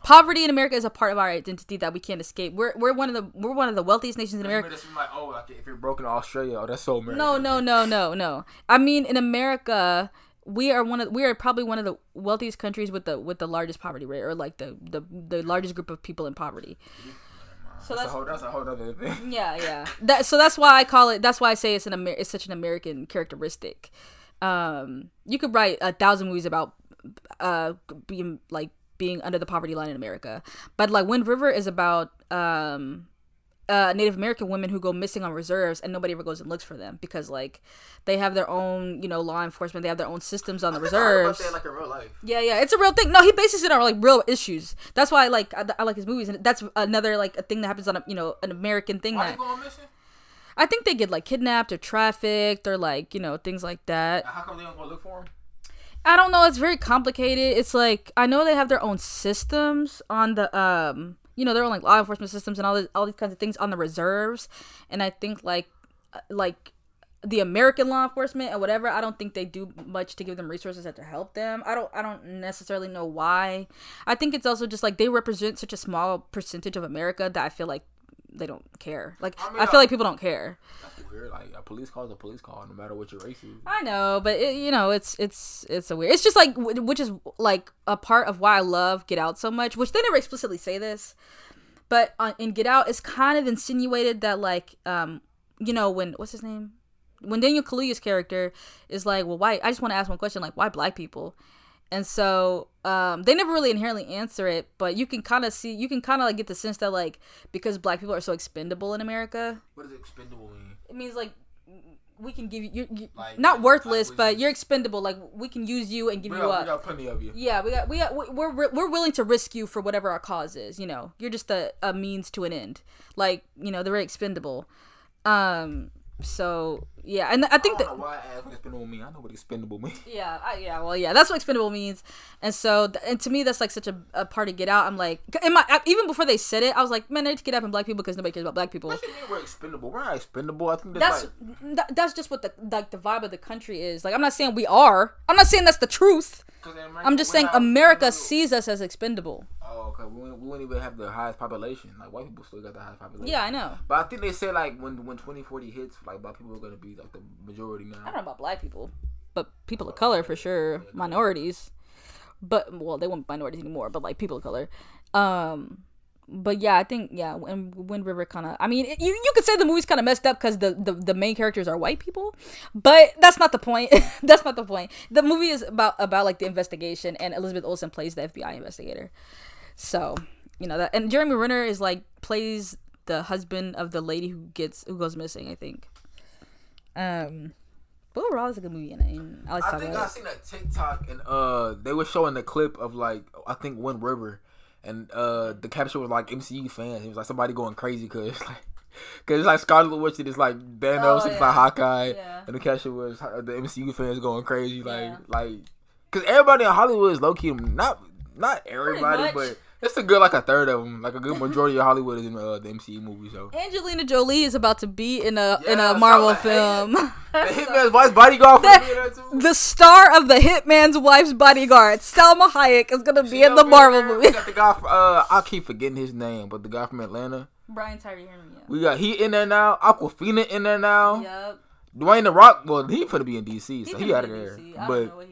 Poverty in America is a part of our identity that we can't escape. We're we're one of the we're one of the wealthiest nations in America. Like, oh, like if you're broken in Australia, oh, that's so American. No, no, no, no, no. I mean, in America, we are one of we are probably one of the wealthiest countries with the with the largest poverty rate, or like the the, the largest group of people in poverty. So That's, that's a whole. That's a whole other thing. yeah, yeah. That so that's why I call it. That's why I say it's an Amer- it's such an American characteristic. Um, you could write a thousand movies about uh being like being under the poverty line in America, but like Wind River is about um uh Native American women who go missing on reserves and nobody ever goes and looks for them because like they have their own you know law enforcement they have their own systems on the I heard about reserves. that, like in real life. Yeah, yeah, it's a real thing. No, he bases it on like real issues. That's why I like I, I like his movies, and that's another like a thing that happens on a you know an American thing Why that going missing? I think they get like kidnapped or trafficked or like you know things like that. How come they don't go look for him? I don't know. It's very complicated. It's like I know they have their own systems on the um you know their own like law enforcement systems and all this, all these kinds of things on the reserves, and I think like uh, like the American law enforcement and whatever. I don't think they do much to give them resources to help them. I don't I don't necessarily know why. I think it's also just like they represent such a small percentage of America that I feel like they don't care. Like I I, feel I- like people don't care. That's weird. Like a police call is a police call, no matter what your race is. I know, but it, you know, it's it's it's a weird. It's just like which is like a part of why I love Get Out so much. Which they never explicitly say this, but on, in Get Out, it's kind of insinuated that like um you know when what's his name when Daniel Kaluuya's character is like, well, why? I just want to ask one question, like, why black people? And so um, they never really inherently answer it, but you can kind of see, you can kind of like get the sense that like because black people are so expendable in America, What does expendable mean? it means like we can give you, you, you Like- not like- worthless, like but you're expendable. Like we can use you and give We you got, we got plenty of you. Yeah, we got we got we- we're we're we're willing to risk you for whatever our cause is. You know, you're just a, a means to an end. Like you know, they're very expendable. Um. So yeah, and I I think don't that why I asked what expendable mean. I know what expendable means. yeah, I, yeah, well, yeah, that's what expendable means, and so, th- and to me, that's like such a, a part to get out. I'm like, in my even before they said it, I was like, man, they need to get up from black people because nobody cares about black people. What you mean we're expendable? We're not expendable. I think that's, That's like that, that's just what the like the vibe of the country is. Like, I'm not saying we are. I'm not saying that's the truth. America, I'm just saying not America sees us as expendable. Oh, okay. We wouldn't, we wouldn't even have the highest population. Like white people still got the highest population. Yeah, I know. But I think they say like when when 2040 hits, like black people are gonna be like the majority now. I don't know about black people, but people of color for sure, minorities. But well, they won't be minorities anymore, but like people of color. Um, but yeah, I think yeah, Wind, Wind River kind of. I mean, it, you you could say the movie's kind of messed up because the, the the main characters are white people, but that's not the point. that's not the point. The movie is about about like the investigation, and Elizabeth Olsen plays the FBI investigator. So you know that, and Jeremy Renner is like plays the husband of the lady who gets who goes missing. I think. Um, but overall, it's a good movie, and, and I like I think I it. seen that TikTok and uh they were showing the clip of like I think Wind River and uh the caption was like MCU fans. It was like somebody going crazy because like. Cause it's like Scarlet Witch and it's like Thanos Oh, and it's yeah. like Hawkeye, Yeah. and the caption was the MCU fans going crazy, like Yeah. like, cause everybody in Hollywood is low key not not everybody, but it's a good like a third of them, like a good majority of Hollywood is in uh, the MCU movies. So Angelina Jolie is about to be in a in a Marvel hey, film. the Hitman's wife's bodyguard for That- me in that too. the star of the Hitman's Wife's Bodyguard, Salma Hayek, is gonna be She in the Marvel movie. We got the guy. From, uh, I keep forgetting his name, but the guy from Atlanta. Brian Tyree Henry. We got he in there now. Awkwafina in there now. Yep. Dwayne the Rock. Well, he finna be in DC, so he, out of there. But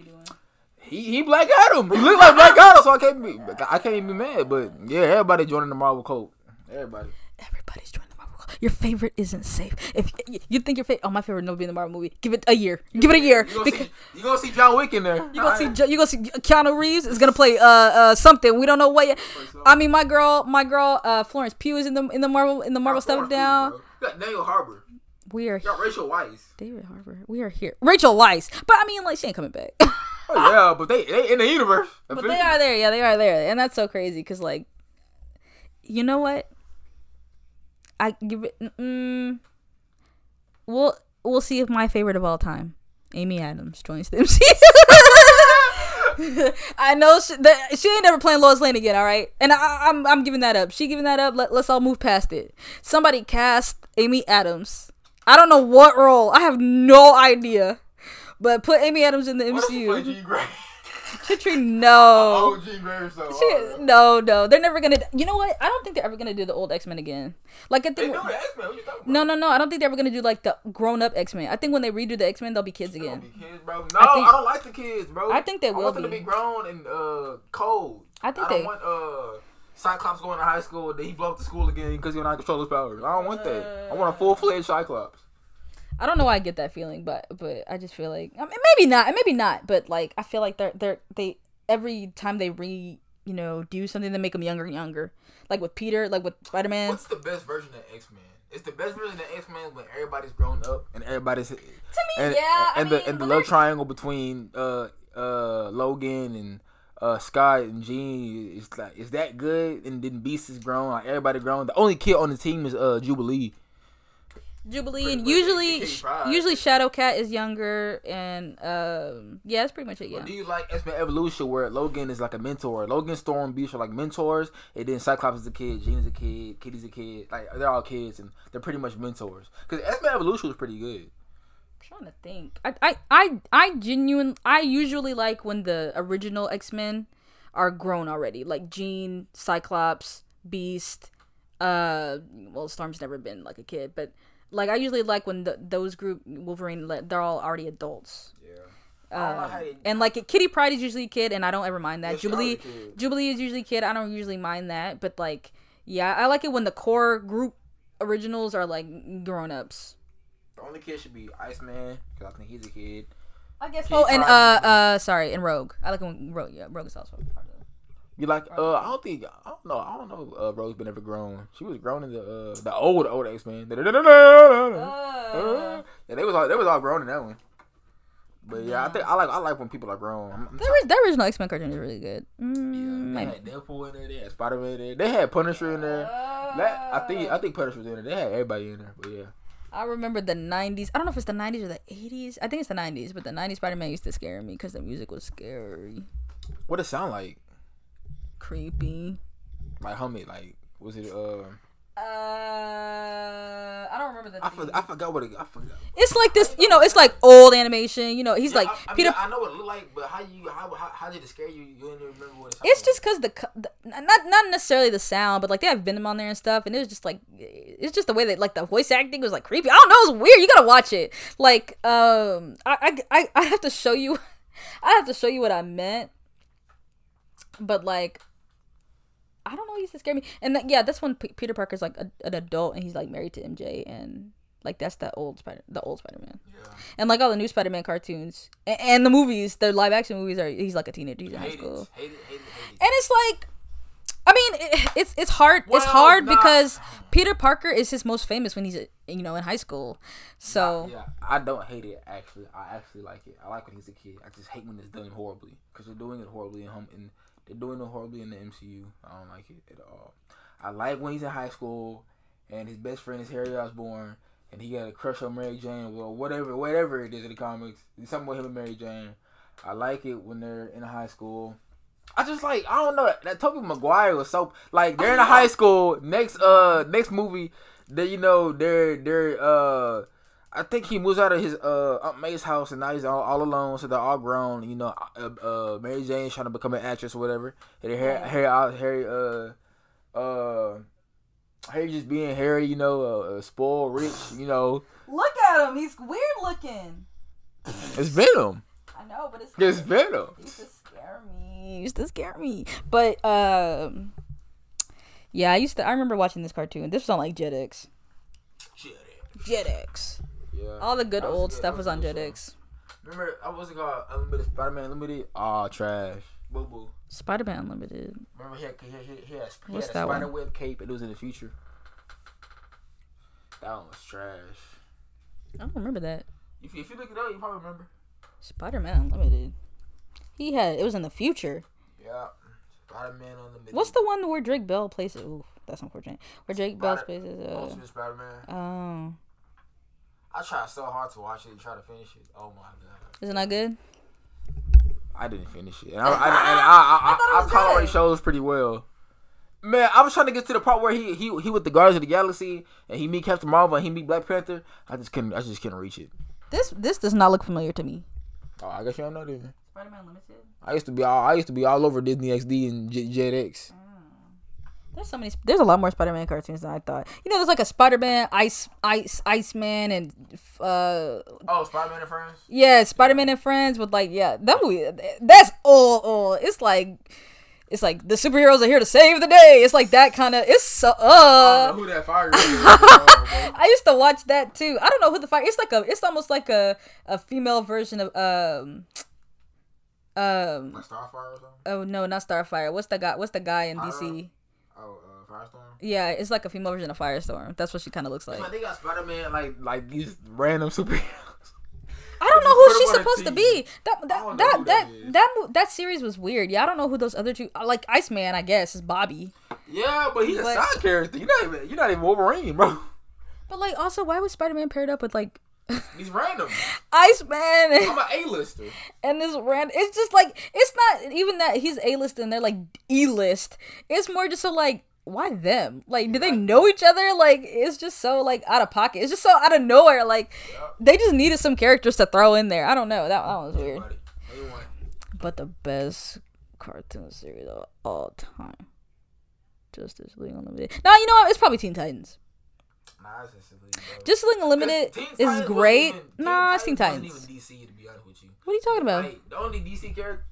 he he Black Adam. He look like Black Adam, so I can't be I can't even be mad. But yeah, everybody joining the Marvel cult. Everybody. Everybody's joining the Marvel. Cult. Your favorite isn't safe. If y- you think your favorite, oh my favorite will be in the Marvel movie. Give it a year. Give it a year. You gonna, Because see, you gonna see John Wick in there. you gonna see Jo- you gonna see Keanu Reeves is gonna play uh uh something we don't know what yet. I mean my girl my girl uh Florence Pugh is in the in the Marvel in the Marvel stuff down. You got Daniel Harbor. We are You got Rachel Weisz. David Harbour. We are here. Rachel Weisz, but I mean like she ain't coming back. Oh yeah, but they they in the universe. But they are there, yeah, they are there, and that's so crazy because, like, you know what? I give it. Mm, we'll we'll see if my favorite of all time, Amy Adams, joins the MCU. I know she, that she ain't never playing Lois Lane again. All right, and I, I'm I'm giving that up. She giving that up. Let, let's all move past it. Somebody cast Amy Adams. I don't know what role. I have no idea. But put Amy Adams in the What if play MCU. Chitri, no. Oh, Jean Grey. So She, no, no, they're never gonna. You know what? I don't think they're ever gonna do the old X Men again. Like I They think. do the X Men. What you talking about? No, no, no. I don't think they're ever gonna do like the grown up X Men. I think when they redo the X Men, they'll be kids again. be kids, bro. No, I, think- don't like the kids, bro. I think they I will want them to be. be grown and uh, cold. I think I don't they- want uh, Cyclops going to high school. Then he blow up the school again because he don't control his powers. I don't want that. I want a full fledged Cyclops. I don't know why I get that feeling, but but I just feel like I mean, maybe not, maybe not, but like I feel like they're they're they every time they re you know do something they make them younger and younger. Like with Peter, like with Spider Man. What's the best version of X Men? It's the best version of X Men when everybody's grown up and everybody's to me, and, yeah, I and mean, the and the love triangle between uh uh Logan and uh Scott and Jean is like is that good? And then Beast is grown, like everybody grown. The only kid on the team is uh Jubilee. Jubilee, Pretty and usually usually Shadowcat is younger, and um yeah, that's pretty much it. Yeah. Or do you like X Men Evolution where Logan is like a mentor? Logan, Storm, Beast are like mentors, and then Cyclops is a kid, Jean is a kid, Kitty's a kid. Like they're all kids, and they're pretty much mentors. Because X Men Evolution was pretty good. trying to think. I I I I genuine I usually like when the original X Men are grown already, like Jean, Cyclops, Beast. Uh, well, Storm's never been like a kid, but like I usually like when the, those group Wolverine like, they're all already adults. Yeah. I don't know Um, how they- and like Kitty Pryde is usually a kid, and I don't ever mind that. Yeah, Jubilee, always a kid. Jubilee is usually a kid. I don't usually mind that, but like, yeah, I like it when the core group originals are like grown ups. The only kid should be Iceman because I think he's a kid. I guess. Kitty Oh, and Pryde. uh, uh, sorry, and Rogue. I like it when Rogue. Yeah, Rogue is also part You like? Uh, I don't think. I don't know. I don't know. Uh, Rose been ever grown. She was grown in the uh, the old old X Men. Uh, Yeah, they was all they was all grown in that one. But yeah, I think I like I like when people are grown. I'm, I'm the, ori- the original X Men cartoon is really good. Mm, Yeah, they had Deadpool in there. They had Spider Man in there. They had Punisher in there. That, I think I think Punisher was in there. They had everybody in there. But yeah, I remember the '90s. I don't know if it's the '90s or the '80s. I think it's the '90s, but the '90s Spider Man used to scare me because the music was scary, what it sound like? Creepy. Like homie, like was it? Uh, Uh, I don't remember the. I, for, I forgot what it. I forgot. It's like this, you know. It's like old animation. You know, he's like I, I Peter. Mean, I know what it looked like, but how you how how, how did it scare you? You didn't remember what it. sounded it's just because the, the not not necessarily the sound, but like they have Venom on there and stuff, and it was just like it's just the way that like the voice acting was like creepy. I don't know, it was weird. You gotta watch it. Like um, I I I, I have to show you, I have to show you what I meant. But like, I don't know. He used to scare me. And that, yeah, that's when P- Peter Parker's like a, an adult and he's like married to MJ and like that's the old Spider, the old Spider Man. Yeah. And like all the new Spider Man cartoons and, and the movies, the live action movies are he's like a teenager. He's in high school. it. Hate it. Hate it. Hate it. And it's like, I mean, it, it's it's hard. it's hard nah. because Peter Parker is his most famous when he's uh, you know in high school. So Yeah, I don't hate it. Actually, I actually like it. I like when he's a kid. I just hate when it's done horribly because they're doing it horribly in home and they're doing it horribly in the MCU. I don't like it at all. I like when he's in high school and his best friend is Harry Osborn and he got a crush on Mary Jane or whatever, whatever it is in the comics. It's something with him and Mary Jane. I like it when they're in high school. I just like I don't know that, that Tobey Maguire was so like they're in a high school next uh next movie that you know they're they're uh I think he moves out of his uh Aunt May's house and now he's all, all alone so they're all grown you know uh, uh Mary Jane's trying to become an actress or whatever and Harry Harry uh, Harry uh uh Harry just being Harry you know uh, uh, spoiled rich you know look at him. He's weird looking. it's Venom I know, but it's it's Venom used to scare me. He Used to scare me. But um, yeah, I used to. I remember watching this cartoon. This was on like Jetix. Jetix. Yeah All the good old good. stuff That was was a on good show. Jetix. remember I was it called Unlimited Spider Man Unlimited oh trash boo boo Spider Man Unlimited. remember he had he had, he had, he had, What's had a spider web cape and it was in the future that one was trash. I don't remember that. If you, if you look it up, you probably remember. Spider Man Unlimited. He had it was in the future. Yeah. Spider Man Unlimited. What's the one where Drake Bell plays it? Ooh, that's unfortunate. Where Drake Bell Spider- plays it. Uh, Ultimate Spider Man? oh, I tried so hard to watch it and try to finish it. Oh my god. isn't that good? I didn't finish it. And I, I, and I, I, thought I, I, was tolerate good. shows pretty well. Man, I was trying to get to the part where he he he with the Guardians of the Galaxy and he meet Captain Marvel and he meet Black Panther. I just couldn't I just couldn't reach it. This this does not look familiar to me. Oh, I guess you don't know then. Spider Man Limited. I used to be all I used to be all over Disney XD and J- Jetix. There's so many. There's a lot more Spider-Man cartoons than I thought. You know, there's like a Spider-Man, Ice, Ice, Iceman, and uh, Oh, Spider Man and Friends. yeah, Spider-Man and Friends with like, yeah, that movie. That's old, old. It's like, it's like the superheroes are here to save the day. It's like that kind of. It's so. I Uh, don't know who that fire is. I used to watch that too. I don't know who the fire. It's like a. It's almost like a a female version of um. Um. Like Starfire or something. Oh no, not Starfire. What's the guy? What's the guy in DC? Oh, uh, Firestorm. Yeah, it's like a female version of Firestorm. That's what she kind of looks like. Like they got Spider Man like like these random superheroes. I don't know who she's supposed to be. That that that that that that that series was weird. Yeah, I don't know who those other two. Like Iceman, I guess is Bobby. Yeah, but he's a But- side character. You're not even you're not even Wolverine, bro. But like, also, why was Spider Man paired up with like He's random. Iceman I'm an A-lister. and this random? It's just like it's not even that he's A list and they're like E list. It's more just so like. Why them? Like, do they know each other? Like, it's just so like out of pocket. It's just so out of nowhere. Like, they just needed some characters to throw in there. I don't know. That, that was weird. But the best cartoon series of all time. Justice League Unlimited. No, you know what? It's probably Teen Titans. Nah, it's just a league, bro. Justice League Unlimited is great. even- nah, Teen wasn't Titans. even DC to be honest with you. What are you talking about? Like, the only DC character,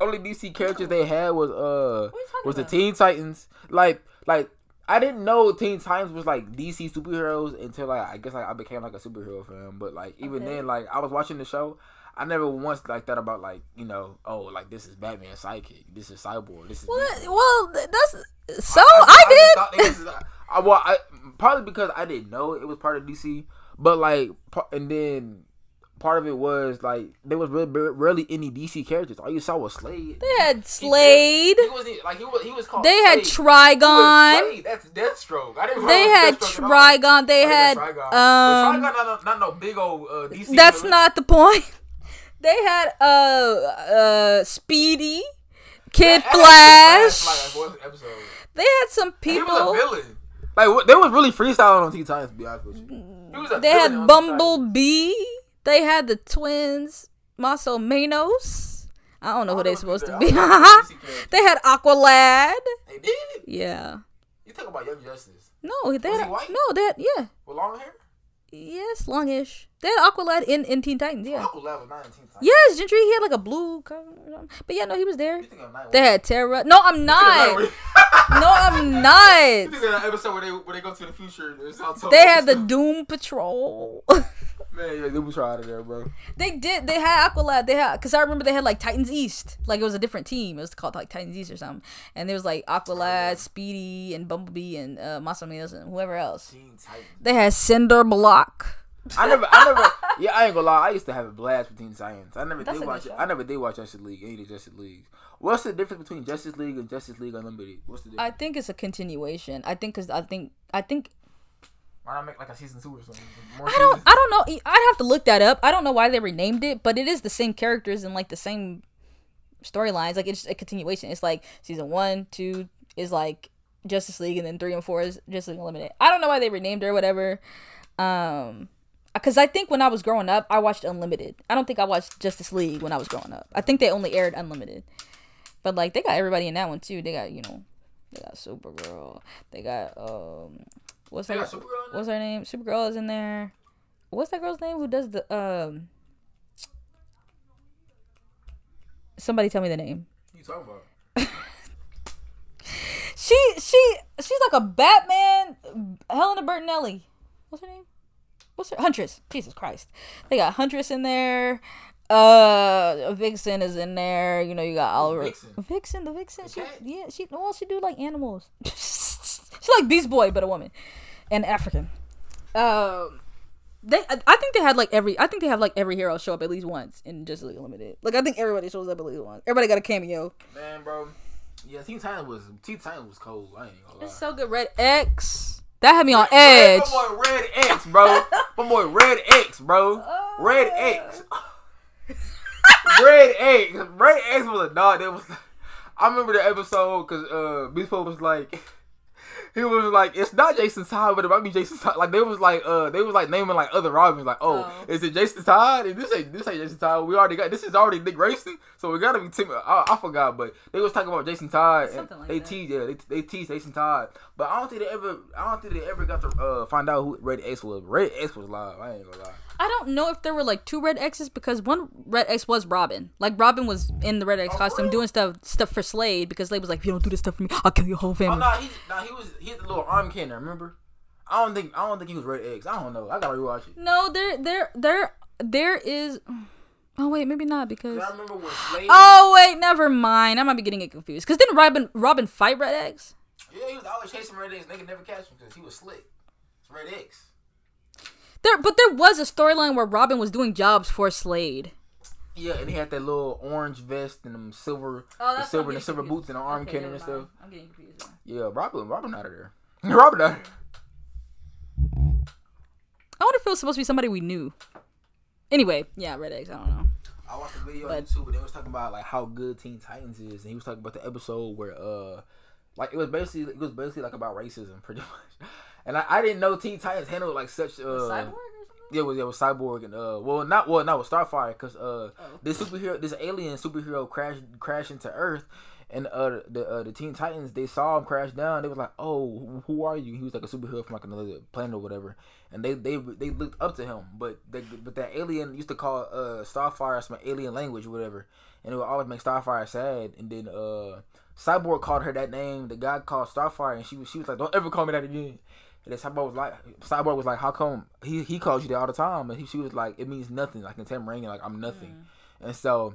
only DC characters they had was uh What are you talking was the? Teen Titans. Like like I didn't know Teen Titans was like DC superheroes until like I guess like I became like a superhero fan. But like even Okay. then, like I was watching the show. I never once like thought about like you know oh like this is Batman sidekick this is Cyborg this is Well, well, that's so I I, just thought did. is- I, well, I, probably because I didn't know it was part of DC, but like, and then part of it was like there was really, rarely any DC characters. All you saw was Slade. They had Slade. He wasn't like he was. He was called. They had Slade. He was Trigon. Slade. That's Deathstroke. I didn't. They had at all. Trigon. They Oh, had Trigon. Um. Trigon not, no- not no big old uh, DC. That's villain. not the point. They had uh uh Speedy, Kid That- that Flash. Like, like, episode. They had some He was a people. villain. Like they was really freestyling on Teen Titans. To be honest with you, was They had on Teen Titans. Bumblebee. They had the twins, Más y Menos. I don't know who I they don't know supposed to be. they are. I don't know DC they had Aqualad. They did. Yeah. You talk about Young Justice No, they Was had he white? no. They yeah. with long hair. Yes, longish. They had Aqualad in in Teen Titans. Yeah. Uncle Level nine Teen Titans. Yes, Gentry. He had like a blue. cover. But yeah, no, he was there. You think of They had Terra. No, I'm not. No, I'm You not. that episode where they where they go to the future? They had the Doom Patrol. man. Yeah, they was out of there, bro. they did. They had Aqualad. They had because I remember they had like Titans East. Like it was a different team. It was called like Titans East or something. And there was like Aqualad, Speedy, and Bumblebee, and uh, and whoever else. They had Cinder Block. I never, I never. Yeah, I ain't gonna lie. I used to have a blast with Teen Titans. I never That's did watch. show. I never did watch Justice League. Any of the Justice Leagues. What's the difference between Justice League and Justice League Unlimited? What's the difference? I think it's a continuation. I think because I think I think Why not make like a season two or something? More I don't seasons? I don't know. I'd have to look that up. I don't know why they renamed it, but it is the same characters and like the same storylines. Like it's a continuation. It's like season one, two is like Justice League, and then three and four is Justice League Unlimited. I don't know why they renamed it or whatever. Um, because I think when I was growing up, I watched Unlimited. I don't think I watched Justice League when I was growing up. I think they only aired Unlimited. But like they got everybody in that one too. They got you know, they got Supergirl. They got um, what's They her got Supergirl in there? what's her name? Supergirl is in there. What's that girl's name who does the um? Somebody tell me the name. What you talking about? She she she's like a Batman. Helena Bertinelli. What's her name? What's her Huntress? Jesus Christ. They got Huntress in there. Uh, Vixen is in there. You know, you got Oliver. Vixen? Vixen, the Vixen. She, yeah, she well, she do like animals. She's like Beast Boy, but a woman, and African. Um, they I I think they had like every I think they have like every hero show up at least once in Justice League Limited. Like I think everybody shows up at least once. Everybody got a cameo. Man, bro. Yeah, Teen Titans was Teen Titans was cold. I ain't gonna lie. It's so good. Red X. That had me on edge. My boy Red X, bro. My boy Red X, bro. Red X. Red X. Red X was a dog. That was. I remember the episode because uh, Beast was like, he was like, it's not Jason Todd, but it might be Jason Todd. Like they was like, uh, they was like naming like other Robins. Like, oh, Oh. is it Jason Todd? And this ain't this ain't Jason Todd. We already got this is already Dick Grayson, so we gotta be Tim. I, I forgot, but they was talking about Jason Todd. And Something like they that. teased, yeah, they, they teased Jason Todd, but I don't think they ever, I don't think they ever got to uh, find out who Red X was. Red X was live. I ain't gonna lie. I don't know if there were like two Red X's because one Red X was Robin. Like Robin was in the Red X Oh, costume really? doing stuff stuff for Slade because Slade was like, if you don't do this stuff for me, I'll kill your whole Oh family. no, he, no, he was he had the little arm cannon. Remember? I don't think I don't think he was Red X. I don't know. I gotta rewatch it. No, there there there there is. Oh wait, maybe not because. I remember when Slade. Oh wait, never mind. I might be getting it confused. Because didn't Robin Robin fight Red X? Yeah, he was always chasing Red X. They could never catch him because he was slick. It's Red X. There, but there was a storyline where Robin was doing jobs for Slade. Yeah, and he had that little orange vest and them silver, Oh, the silver and the silver boots and the arm cannon and stuff. I'm getting confused. Yeah, Robin, Robin out of there. Robin out. Of there. I wonder if it was supposed to be somebody we knew. Anyway, yeah, Red X. I don't know. I watched a video But- on YouTube and they was talking about like how good Teen Titans is, and he was talking about the episode where uh, like it was basically it was basically like about racism pretty much, and I, I didn't know Teen Titans handled like such uh. Cyborg or something? Yeah, it was, Cyborg and uh, well, not well, not with Starfire, because uh, Oh. this superhero, this alien superhero crashed crashed into Earth, and uh, the uh, the Teen Titans they saw him crash down. They was like, "Oh, who- who are you?" He was like a superhero from like another planet or whatever, and they they they looked up to him. But they, but that alien used to call uh Starfire some alien language or whatever, and it would always make Starfire sad. And then uh, Cyborg called her that name. The guy called Starfire, and she was she was like, "Don't ever call me that again." And then Cyborg was like, Cyborg was like, how come he he calls you that all the time? And he, she was like, it means nothing. Like in Tamaranean, like I'm nothing. Mm. And so,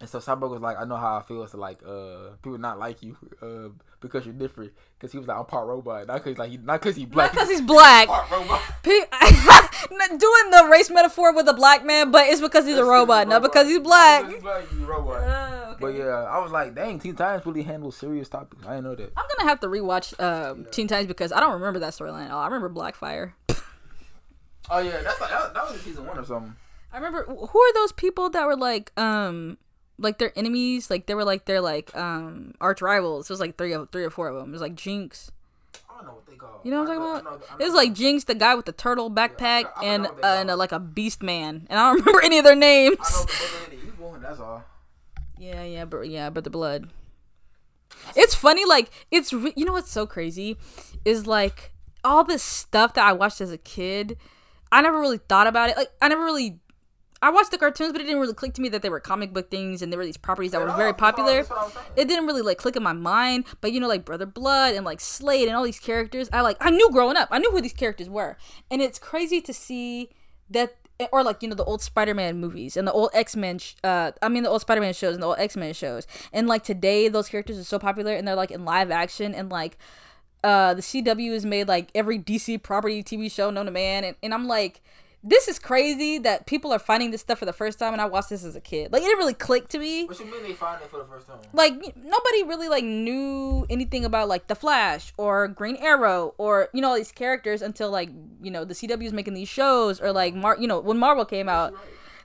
and so Cyborg was like, I know how I feel to like uh people not like you uh because you're different. Because he was like, I'm part robot, not because like he, not because he Not black, because he's black. part robot. Pe- doing the race metaphor with a black man, but it's because he's a robot, not because he's black. Because he's black, he's a robot. Oh, okay. But yeah, I was like, dang, Teen Titans really handle serious topics. I didn't know that. I'm gonna have to rewatch um, Teen Titans because I don't remember that storyline at all. I remember Blackfire. Oh yeah, that's like that, that was in season one or something. I remember who are those people that were like um like their enemies, like they were like their like um arch rivals. It was like three of three or four of them. It was like Jinx. I don't know what they call. You know what I'm I talking about? I know- It was like Jinx, the guy with the turtle backpack, I and know what they uh, and call like a beast man. And I don't remember any of their names. I know the brother he's born. That's all. Yeah, yeah, but yeah, but the blood. It's funny, like it's re- you know what's so crazy is like all this stuff that I watched as a kid. I never really thought about it. Like I never really, I watched the cartoons, but it didn't really click to me that they were comic book things and there were these properties that were very that's what I- popular. that's what I was saying. It didn't really like click in my mind. But you know, like Brother Blood and like Slade and all these characters, I like I knew growing up. I knew who these characters were, and it's crazy to see that. Or like you know the old Spider-Man movies and the old X-Men, sh- uh, I mean the old Spider-Man shows and the old X-Men shows, and like today those characters are so popular and they're like in live action and like uh the CW has made like every DC property TV show known to man and, and I'm like this is crazy that people are finding this stuff for the first time and I watched this as a kid. Like it didn't really click to me. What you mean they find it for the first time? Like nobody really like knew anything about like the Flash or Green Arrow or you know all these characters until like you know the CW is making these shows or like Mar you know when Marvel came out.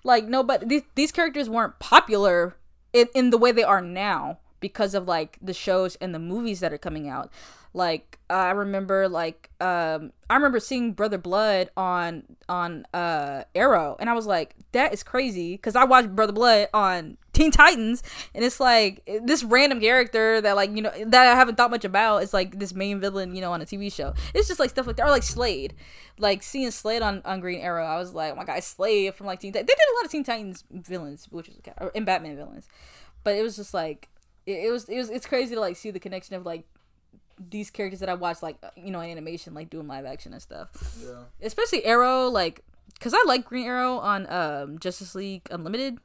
Like no, but these these characters weren't popular in, in the way they are now because of like the shows and the movies that are coming out. Like I remember like um I remember seeing Brother Blood on on uh Arrow and I was like that is crazy cuz I watched Brother Blood on Teen Titans and it's like this random character that like you know that I haven't thought much about is like this main villain you know on a TV show. It's just like stuff like that or like Slade. Like seeing Slade on, on Green Arrow, I was like, oh my god, Slade from like Teen Titans. They did a lot of Teen Titans villains, which is or, and Batman villains, but it was just like it, it was it was it's crazy to like see the connection of like these characters that I watch, like you know in animation like doing live action and stuff. Yeah. Especially Arrow, like because I like Green Arrow on um, Justice League Unlimited.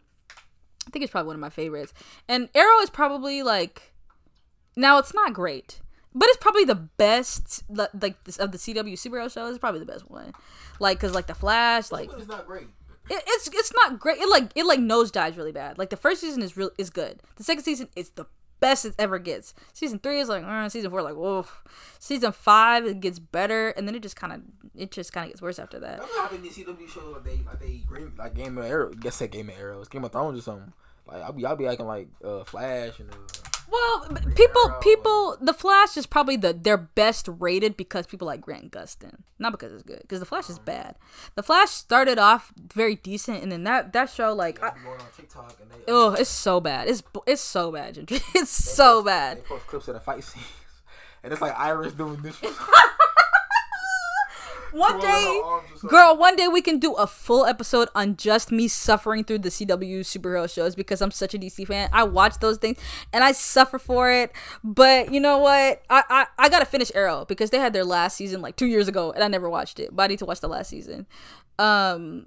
I think it's probably one of my favorites. And Arrow is probably like now it's not great, but it's probably the best like this, of the CW superhero shows. It's probably the best one. Like cuz like the Flash, like it's not great. it, it's it's not great. It like it like nosedives really bad. Like the first season is real is good. The second season is the best it ever gets. Season three is like, uh, season four like, whoa. Season five it gets better, and then it just kind of it just kind of gets worse after that. I'm not having these shows like they like they like Game of Arrow. Guess that Game of Arrows, Game of Thrones or something. Like I'll be I'll be acting like uh, Flash and uh, Well, people Arrow people the Flash is probably the their best rated because people like Grant Gustin, not because it's good. Because the Flash is bad. The Flash started off very decent, and then that that show like. I, on and they Oh, it's so bad. It's it's so bad. It's so bad. They post clips of the fight scenes, and it's like Iris doing this. One day, arms or something. girl, one day we can do a full episode on just me suffering through the CW superhero shows because I'm such a DC fan. I watch those things and I suffer for it. But you know what? I, I, I gotta finish Arrow because they had their last season like two years ago and I never watched it. But I need to watch the last season. Um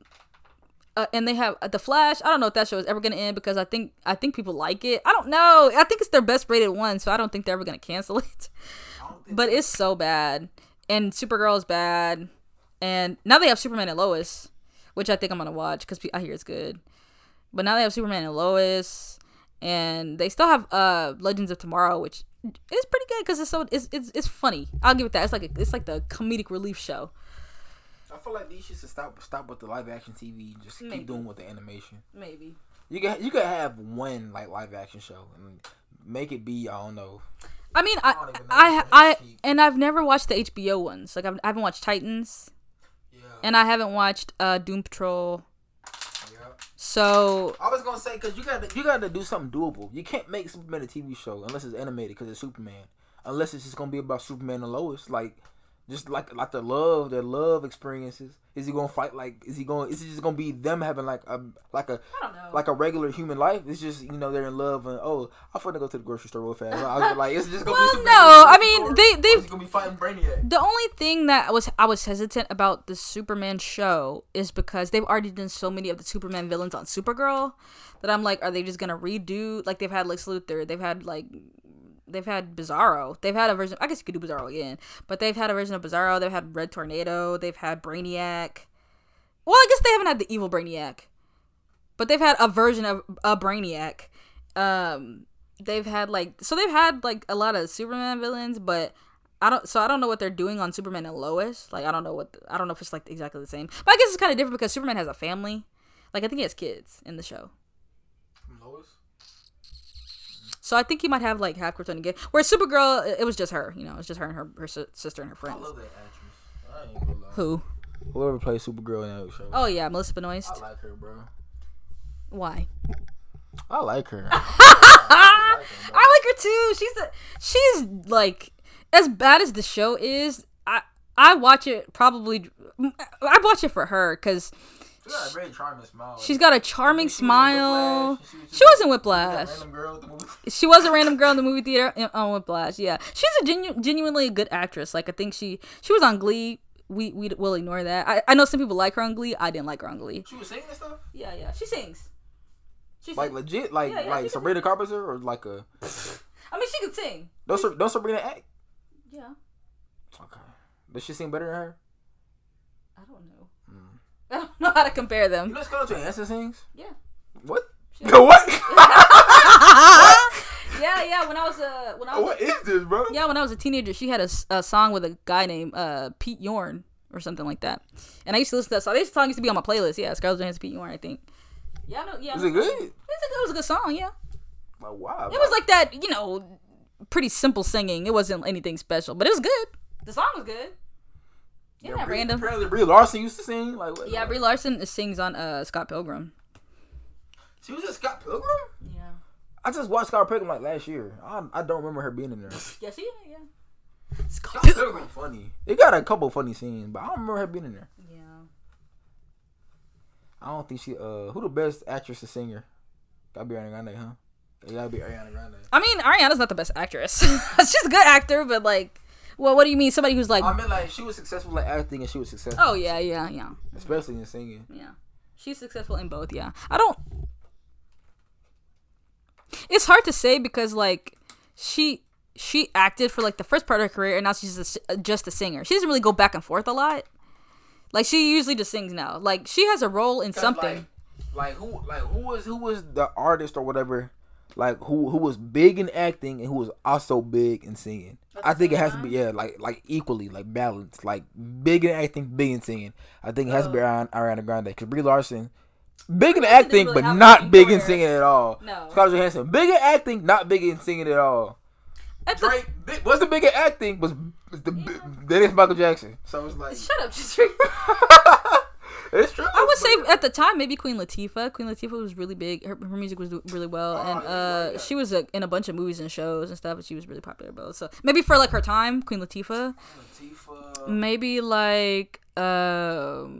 uh, and they have uh, the Flash. I don't know if that show is ever gonna end because I think I think people like it. I don't know. I think it's their best rated one, so I don't think they're ever gonna cancel it. I don't think But it's so bad. And Supergirl is bad. And now they have Superman and Lois, which I think I'm gonna watch because I hear it's good. But now they have Superman and Lois, and they still have uh Legends of Tomorrow, which is pretty good because it's so it's, it's it's funny. I'll give it that. It's like a, it's like the comedic relief show. I feel like these should stop stop with the live action TV. and Just Maybe. keep doing with the animation. Maybe. You can you could have one like live action show and make it be I don't know. I mean, I I I, and I've never watched the HBO ones. Like I've, I haven't watched Titans, Yeah. and I haven't watched uh Doom Patrol. yeah. So I was gonna say because you got to you got to do something doable. You can't make Superman a TV show unless it's animated because it's Superman. Unless it's just gonna be about Superman and Lois, like just like like the love, their love experiences. Is he gonna fight like? Is he going? Is it just gonna be them having like a like a I don't know. like a regular human life? It's just you know they're in love and oh I'm gonna go to the grocery store real fast. I was like it's just gonna Well, be Superman no, I mean, they- they- is gonna be fighting Brainiac. The only thing that was I was hesitant about the Superman show is because they've already done so many of the Superman villains on Supergirl that I'm like, are they just gonna redo? Like they've had Lex Luthor, they've had like they've had Bizarro, they've had a version. I guess you could do Bizarro again, but they've had a version of Bizarro. They've had Red Tornado. They've had Brainiac. Well, I guess they haven't had the evil Brainiac, but they've had a version of a Brainiac. Um, they've had like so they've had like a lot of Superman villains, but I don't. So I don't know what they're doing on Superman and Lois. Like I don't know what I don't know if it's like exactly the same. But I guess it's kind of different because Superman has a family. Like I think he has kids in the show. Lois. So I think he might have like half Krypton again. Where Supergirl, it- it was just her. You know, it was just her and her her sister and her I friends. love that actress. I ain't gonna lie. Who? Whoever plays Supergirl in that show. Oh yeah, Melissa Benoist. I like her, bro. Why? I like her. I like her too. She's a, she's like as bad as the show is. I I watch it probably. I watch it for her because She got a very charming smile. She's got a charming She smile. Whiplash. She was- She was in That Whiplash. random girl at the movie. She was a random girl in the movie theater in- on Whiplash. Yeah, she's a genu- genuinely good actress. Like I think she she was on Glee. We we will ignore that. I, I know some people like her on Glee. I didn't like her on Glee. She was singing and stuff. Yeah, yeah, she sings. She Like sings. legit, like Yeah, yeah, like she can Sabrina Carpenter or like a I mean, she could sing. don't Sab- don't Sabrina act. Yeah, Okay, does she sing better than her? I don't know. I don't know how to compare them. You know Scarlett Johansson sings. Yeah. What? She- what? yeah, yeah. When I was uh when I was what is this, bro? yeah when I was a teenager, she had a, a song with a guy named uh Pete Yorn or something like that. And I used to listen to that song. This song used to be on my playlist. Yeah, Scarlett Johansson, Pete Yorn, I think. Yeah, I know. Yeah, Is it good? It's a, it was a good song. Yeah. Like wow. It was like that, you know, pretty simple singing. It wasn't anything special, but it was good. The song was good. Yeah, Brie- random. Apparently, Brie Larson used to sing. Like what? Yeah, Brie Larson sings on uh Scott Pilgrim. She was in Scott Pilgrim. Yeah. I just watched Scott Pilgrim like last year. I, I don't remember her being in there. Yeah, she yeah. Scott Scott Pilgrim. Pilgrim funny. It got a couple funny scenes, but I don't remember her being in there. Yeah. I don't think she. Uh, who the best actress or singer? Gotta be Ariana Grande, huh? It gotta be Ariana Grande. I mean, Ariana's not the best actress. She's a good actor, but like, well, what do you mean? Somebody who's like, I mean, like she was successful at acting and she was successful, oh yeah, yeah, yeah, especially in singing. yeah. She's successful in both. Yeah, I don't. It's hard to say because like she she acted for like the first part of her career, and now she's a s just a singer. She doesn't really go back and forth a lot. Like she usually just sings now. Like she has a role in something. Like, like who? Like who was who was the artist or whatever? Like who who was big in acting and who was also big in singing? I think it has to be yeah, like like equally like balanced, like big in acting, big in singing. I think it has to be Ariana, Ariana Grande because Brie Larson, big in acting really but not big in singing at all. No. Scarlett Johansson, big in acting, not big in singing at all. At the- Drake big, wasn't big in acting, was was the yeah. then it's Michael Jackson. So it's like Shut up, just drink. it's true. I would say at the time maybe Queen Latifah. Queen Latifah was really big. Her, her music was really well, and uh, yeah. she was uh in a bunch of movies and shows and stuff. And she was really popular both. So maybe for like her time, Queen Latifah. Latifah, Maybe like um,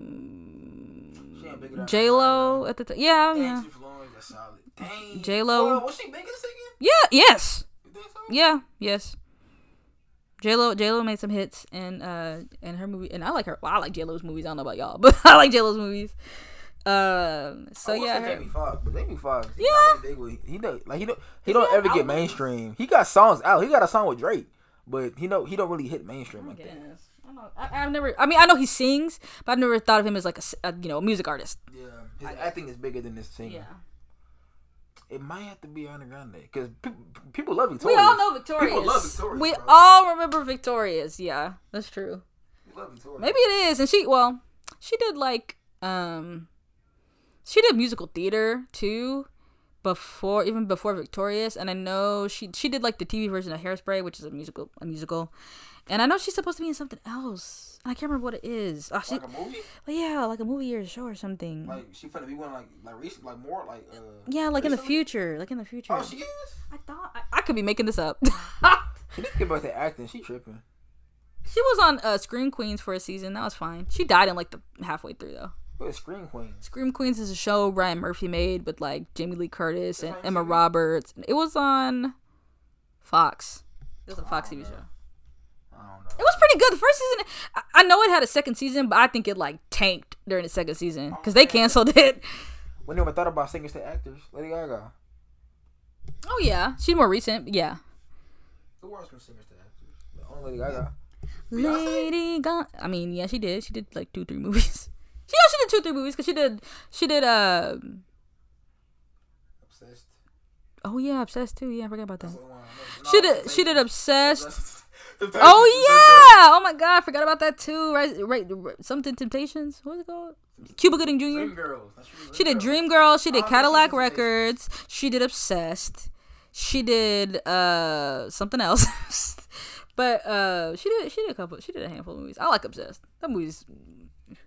ain't big enough. J Lo at the time. Yeah, yeah, Nancy Florence, that's solid. Dang. J-Lo. Was she big in singing? yeah. Yes, so? yeah, yes. J Lo J Lo made some hits and uh and her movie and I like her. Well, I like J Lo's movies. I don't know about y'all, but I like J Lo's movies. Um. So I yeah. her- Jamie Foxx, but Jamie Foxx, he Yeah. with- he don't like he don't he don't he ever get mainstream. He got songs out. He got a song with Drake, but he know he don't really hit mainstream like that. I know. I, I've never. I mean, I know he sings, but I've never thought of him as like a, a, you know a music artist. Yeah, his acting is bigger than his singing. Yeah. It might have to be Ariana Grande because people, people love We all know Victorious. People love Victorious, we bro. all remember Victorious. Yeah, that's true. Love Victorious. Maybe it is, and she well, she did like um, she did musical theater too, before even before Victorious, and I know she she did like the TV version of Hairspray, which is a musical a musical, and I know she's supposed to be in something else. I can't remember what it is. Oh, she, like a movie. yeah, like a movie or a show or something. Like she finna be one like like recent like more like uh. Yeah, like in the future, like in the future. Oh, she is. I thought I, I could be making this up. She didn't get back to acting. She tripping. she was on uh, Scream Queens for a season. That was fine. She died in like the halfway through though. What is Scream Queen? Scream Queens is a show Ryan Murphy made with like Jamie Lee Curtis and Emma TV? Roberts. It was on Fox. It was a Fox TV show. I don't It was pretty good. The first season, I, I know it had a second season, but I think it like tanked during the second season because they canceled it. We never thought about singers to actors. Lady Gaga. Oh yeah, she's more recent. Yeah, Who else was singers to actors? The only Lady Gaga. Lady Gaga. I mean, yeah, she did. She did like two, three movies. She yeah, she did two, three movies because she did. She did. Uh. Obsessed. Oh yeah, obsessed too. Yeah, I forgot about that. That's the one I know. She did. She did obsessed. Oh yeah! Oh my god, I forgot about that too. Right, right. right something Temptations. What was it called? Cuba Gooding Jr. Dream Girls. That's Dream She did Dream Girl. She did Oh, Cadillac Records. She did Obsessed. She did uh something else. but uh she did she did a couple she did a handful of movies. I like Obsessed. That movie's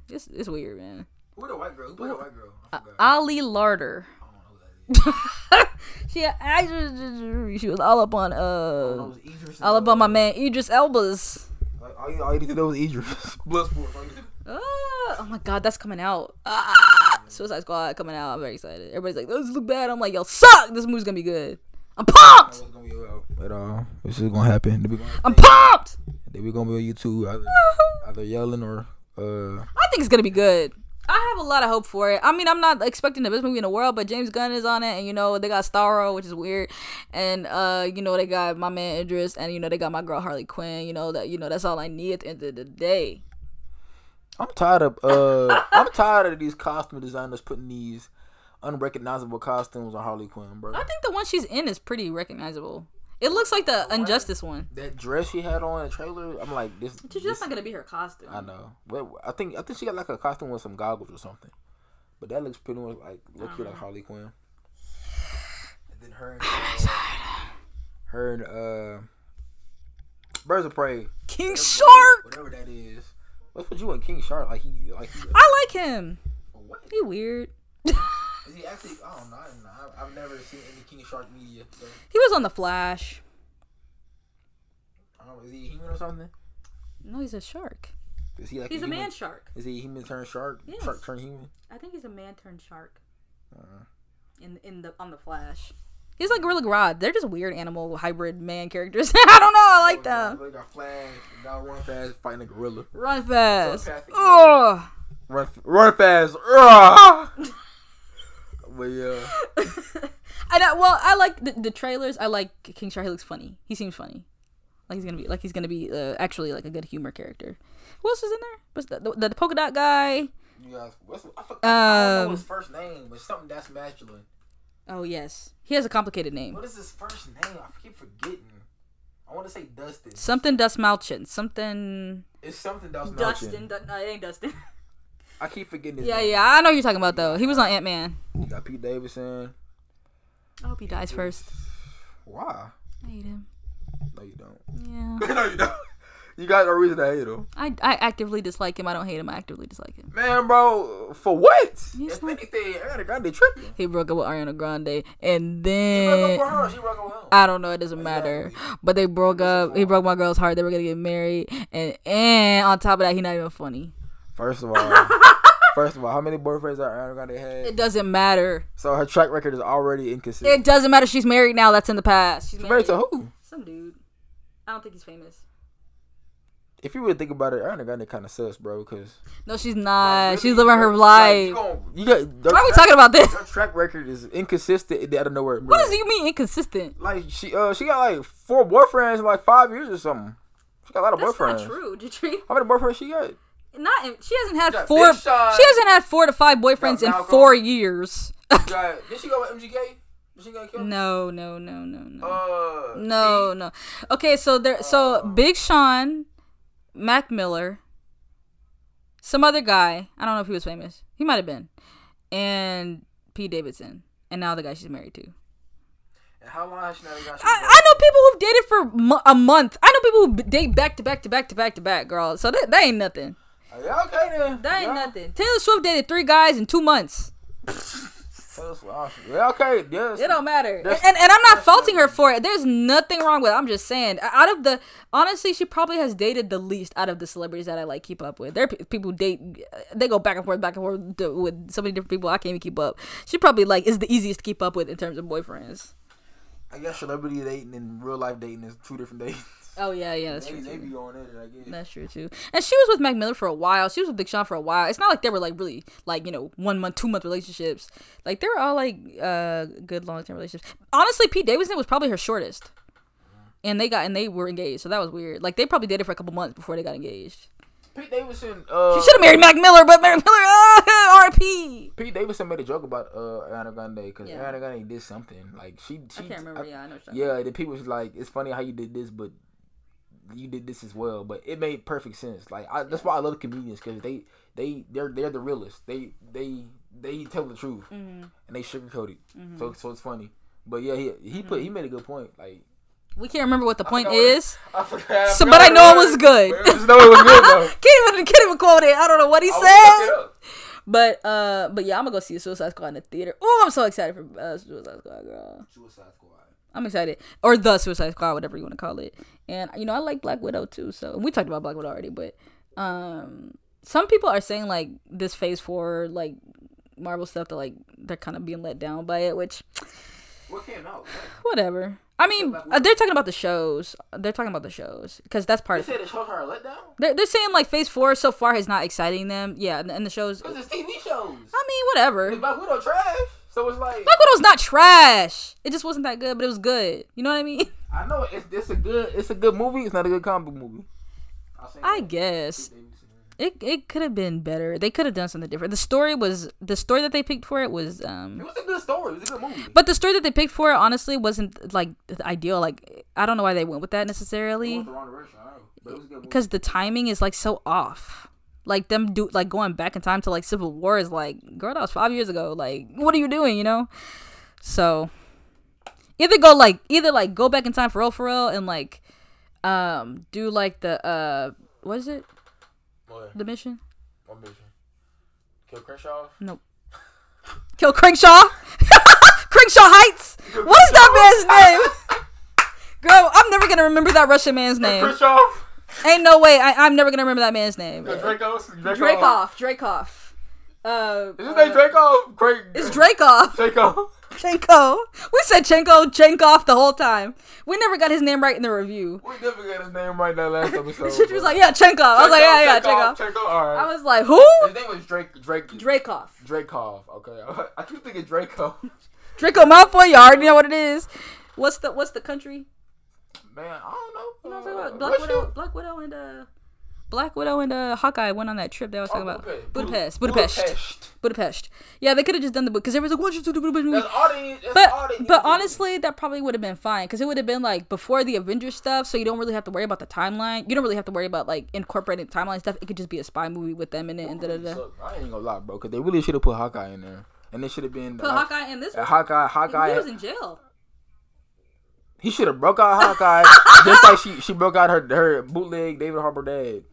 it's it's weird, man. Who the white girl? Who played the white girl? I forgot. Ali Larter. I don't know who that is. She actually she was all up on uh Idris. all up on my man Idris Elba's Like, all, you, all you need to know is Idris. Bloodsport. all you need to- Ah, oh my god, that's coming out. Ah, Suicide Squad coming out. I'm very excited. Everybody's like, "This look bad." I'm like, "Yo, suck! This movie's gonna be good." I'm pumped. What's gonna be about? But uh, this is gonna happen. Gonna, I'm pumped. then we gonna be on YouTube either, either yelling or uh. I think it's gonna be good. I have a lot of hope for it. I mean, I'm not expecting the best movie in the world, but James Gunn is on it, and you know they got Starro, which is weird, and uh, you know they got my man Idris, and you know they got my girl Harley Quinn. You know that you know that's all I need at the end of the day. I'm tired of uh. I'm tired of these costume designers putting these unrecognizable costumes on Harley Quinn, bro. I think the one she's in is pretty recognizable. It looks like the Injustice one. That dress she had on in the trailer, I'm like this. Dude, that's not gonna be her costume. I know. But I think I think she got like a costume with some goggles or something. But that looks pretty much like look Uh-huh. like Harley Quinn. And then her and uh, her and uh Birds of Prey. King Whatever- Shark. Whatever that is. What's with you and King Shark? Like he like he, I like him. what? He weird. Is he actually I don't know, I don't know. I've, I've never seen any King Shark media. So, He was on the Flash. I don't know, is he human or something? No, he's a shark. Is he like He's a human? man shark. Is he human turned shark? Yes. Shark turned human? I think he's a man turned shark. Uh, In in the on the Flash. He's like Gorilla Grodd. They're just weird animal hybrid man characters. I don't know. I like them. They got Flash, got run fast, fighting a gorilla. Run fast. Telepathic. Oh. Run, run fast. Ugh. but yeah, I well, I like the, the trailers. I like King Shark. He looks funny. He seems funny. Like he's gonna be like he's gonna be uh, actually like a good humor character. Who else is in there? What's the, the, the polka dot guy? you guys. What's, I, forgot, I don't know Um, his first name, but something that's masculine. Oh yes, he has a complicated name. What is his first name? I keep forgetting. I want to say Dustin. Something Dastmalchian. Something It's something that's Dustin. Du- no, it ain't Dustin. I keep forgetting his yeah, name. yeah, I know you're talking about though. He was on Ant Man. You got Pete Davidson. I hope he dies first. Why? I hate him. No, you don't. Yeah, no, you don't. You got no reason to hate him. I I actively dislike him. I don't hate him. I actively dislike him. Man, bro, for what? He's if not- anything, Ariana Grande tripping. He broke up with Ariana Grande, and then up with her. She broke up with him. I don't know. It doesn't matter. But they broke up. He broke my girl's heart. They were gonna get married, and and on top of that, he's not even funny. First of all, first of all, how many boyfriends that Ariana Grande had? It doesn't matter. So her track record is already inconsistent. It doesn't matter. She's married now. That's in the past. She's Married married to who? some dude. I don't think he's famous. If you really think about it, Ariana Grande kind of sus, bro. Because No, she's not. She's living her life. you, gon- you got. Why are we talking about this? Her track record is inconsistent out of nowhere. What does you mean inconsistent? Like she, uh, she got like four boyfriends in like five years or something. She got a lot of That's boyfriends. not true, Jatri. How many boyfriends she got? Not. in- She hasn't had four. She hasn't had four to five boyfriends in four years. Did she go with MGK? Did she go kill? no, no, no, no, no. Uh, No, no. Okay, so there so Big Sean, Mac Miller, some other guy, I don't know if he was famous. He might have been. And Pete Davidson. And now the guy she's married to. And how long has she not got? I, I know people who've dated for mo- a month. I know people who date back to back to back to back to back, girl. So that, that ain't nothing. Yeah, okay then. That ain't yeah. nothing. Taylor Swift dated three guys in two months. That's awesome. Yeah, okay. Yes. It don't matter. And, and, and I'm not faulting her for it. There's nothing wrong with it. I'm just saying. Out of the, honestly, she probably has dated the least out of the celebrities that I like keep up with. There are people who date, uh, they go back and forth, back and forth with- with so many different people I can't even keep up. She probably like is the easiest to keep up with in terms of boyfriends. I guess celebrity dating and real life dating is two different dates. Oh yeah, yeah, that's They, true. they Too. be at it, I guess. That's true too. And she was with Mac Miller for a while. She was with Big Sean for a while. It's not like they were like really like you know one month, two month relationships. Like they were all like uh good long term relationships. Honestly, Pete Davidson was probably her shortest, and they got and they were engaged. So that was weird. Like they probably dated for a couple months before they got engaged. Pete Davidson. Uh, She should have married Mac Miller, but Mac Miller, uh, R.P. Pete Davidson made a joke about uh Ariana Grande because Yeah. Ariana Grande did something like she. she I can't remember. yeah, I know. what you're talking Yeah, the people was like, it's funny how you did this, but you did this as well. But it made perfect sense. Like I, that's why I love comedians because they they they're they're the realists. They they they tell the truth Mm-hmm. and they sugarcoat it. So so it's funny. But yeah, he he put he made a good point. Like We can't remember what the point is. what- is. I forgot. So, but I know it was good. I just know it was good though. can't even can't even quote it. I don't know what he I said. was looking it up. But uh, but yeah, I'm gonna go see Suicide Squad in the theater. Oh, I'm so excited for uh, Suicide Squad, girl. Suicide Squad. I'm excited, or the Suicide Squad, whatever you want to call it. And you know, I like Black Widow too. So we talked about Black Widow already, but um, some people are saying like this Phase Four like Marvel stuff that like they're kind of being let down by it, which What came out? whatever. I mean, uh, they're talking about the shows. They're talking about the shows because that's part They of. said the shows are a letdown. They're, they're saying like Phase Four so far is not exciting them. Yeah, and, and the shows. Cause it's TV shows. I mean, whatever. Black Widow trash. So it's like Black Widow's not trash. It just wasn't that good, but it was good. You know what I mean? I know it's it's a good it's a good movie. It's not a good comic book movie. I'll say I that. guess it it could have been better. They could have done something different. The story was the story that they picked for it was um It was a good story. It was a good movie. but the story that they picked for it honestly wasn't like ideal. Like I don't know why they went with that necessarily went the wrong direction. I know, but it was a good movie. because the timing is like so off. Like them do like going back in time to like Civil War is like girl that was five years ago. Like what are you doing? You know. So either go like either like go back in time for real for real and like um do like the uh what is it What? the mission What mission? Kill Crenshaw. Nope. Kill Crenshaw. Crenshaw Heights. What is that man's name? Girl, I'm never gonna remember that Russian man's name. Crenshaw. Ain't no way. I, I'm never gonna remember that man's name. Draco. Dracoff. Dracoff. Uh, Is his name Draco? Great. it's Dracoff. Draco. Chenko. We said Chenko, Chenkov the whole time. We never got his name right in the review. We never got his name right that last episode. She was like, yeah, Chenkov. I was like, yeah, yeah, Chenkov. Draco. All right. I was like, who? His name was Drake. Drake. Dracoff. Dracov. Okay. I keep thinking Draco. Draco Malfoy. You already know what it is. What's the What's the country? Man, I don't know. You know what I'm talking Uh, about? Black Widow, Black Widow, and uh, Black Widow and uh, Hawkeye went on that trip that I was talking Oh, about. Budapest. Budapest, Budapest, Budapest. Yeah, they could have just done the book because everyone's like, "What you do the Budapest? That's all they. That's all But but honestly, that probably would have been fine because it would have been like before the Avengers stuff, so you don't really have to worry about the timeline. You don't really have to worry about like incorporating timeline stuff. It could just be a spy movie with them in it and da da da. I ain't gonna lie, bro, because they really should have put Hawkeye in there, and they should have been Put like, Hawkeye in this. uh, One. Hawkeye. Hawkeye. He was in jail. He should have broke out Hawkeye just like she she broke out her her bootleg David Harbour dad,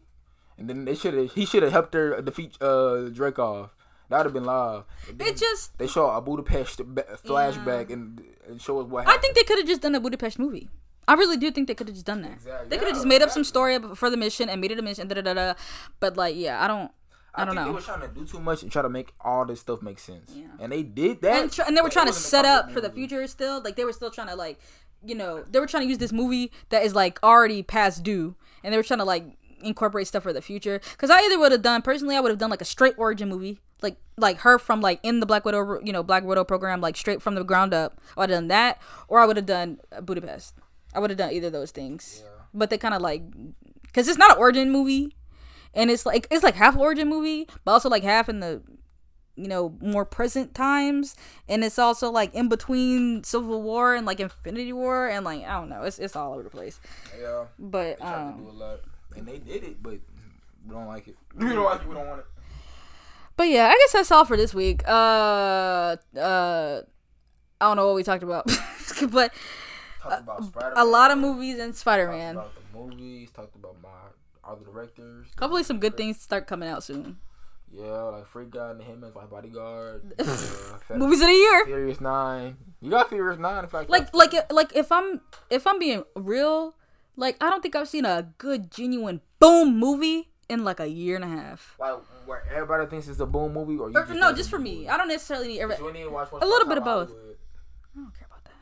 and then they should have he should have helped her defeat uh Dracov. That would have been live. It just. they show a Budapest ba- flashback and, and show us what Happened. I think they could have just done a Budapest movie. I really do think they could have just done that. Exactly. They could have Yeah, just made up some story for the mission and made it a mission. Da da da da. But like, yeah, I don't. I, don't think know. They were trying to do too much and try to make all this stuff make sense. Yeah. And they did that. and, tr- and they were trying to set up for the future still like they were still trying to like you know they were trying to use this movie that is like already past due and they were trying to like incorporate stuff for the future. Because i either would have done personally i would have done like a straight origin movie like like her from like in the black widow you know black widow program like straight from the ground up. I would have done that or i would have done uh, budapest. I would have done either of those things. But they kind of like because it's not an origin movie and it's like it's like half origin movie but also like half in the you know more present times and it's also like in between civil war and like infinity war and like i don't know it's, it's all over the place Yeah. but They tried to um do a lot. And they did it, but we don't like it. We don't like it. We don't want it. but yeah i guess that's all for this week uh uh i don't know what we talked about but Talked about a lot of movies and spider-man about the movies. Talked about my other directors. hopefully some good things start coming out soon Yeah, like Freak God and him as my bodyguard. movies of the year Furious Nine. You got Furious Nine. In fact, like like like if i'm if i'm being real like i don't think i've seen a good genuine boom movie in like a year and a half like where everybody thinks it's a boom movie, or you or, just no just for me movie? i don't necessarily need every, need a little bit of both. Hollywood. I don't care about that.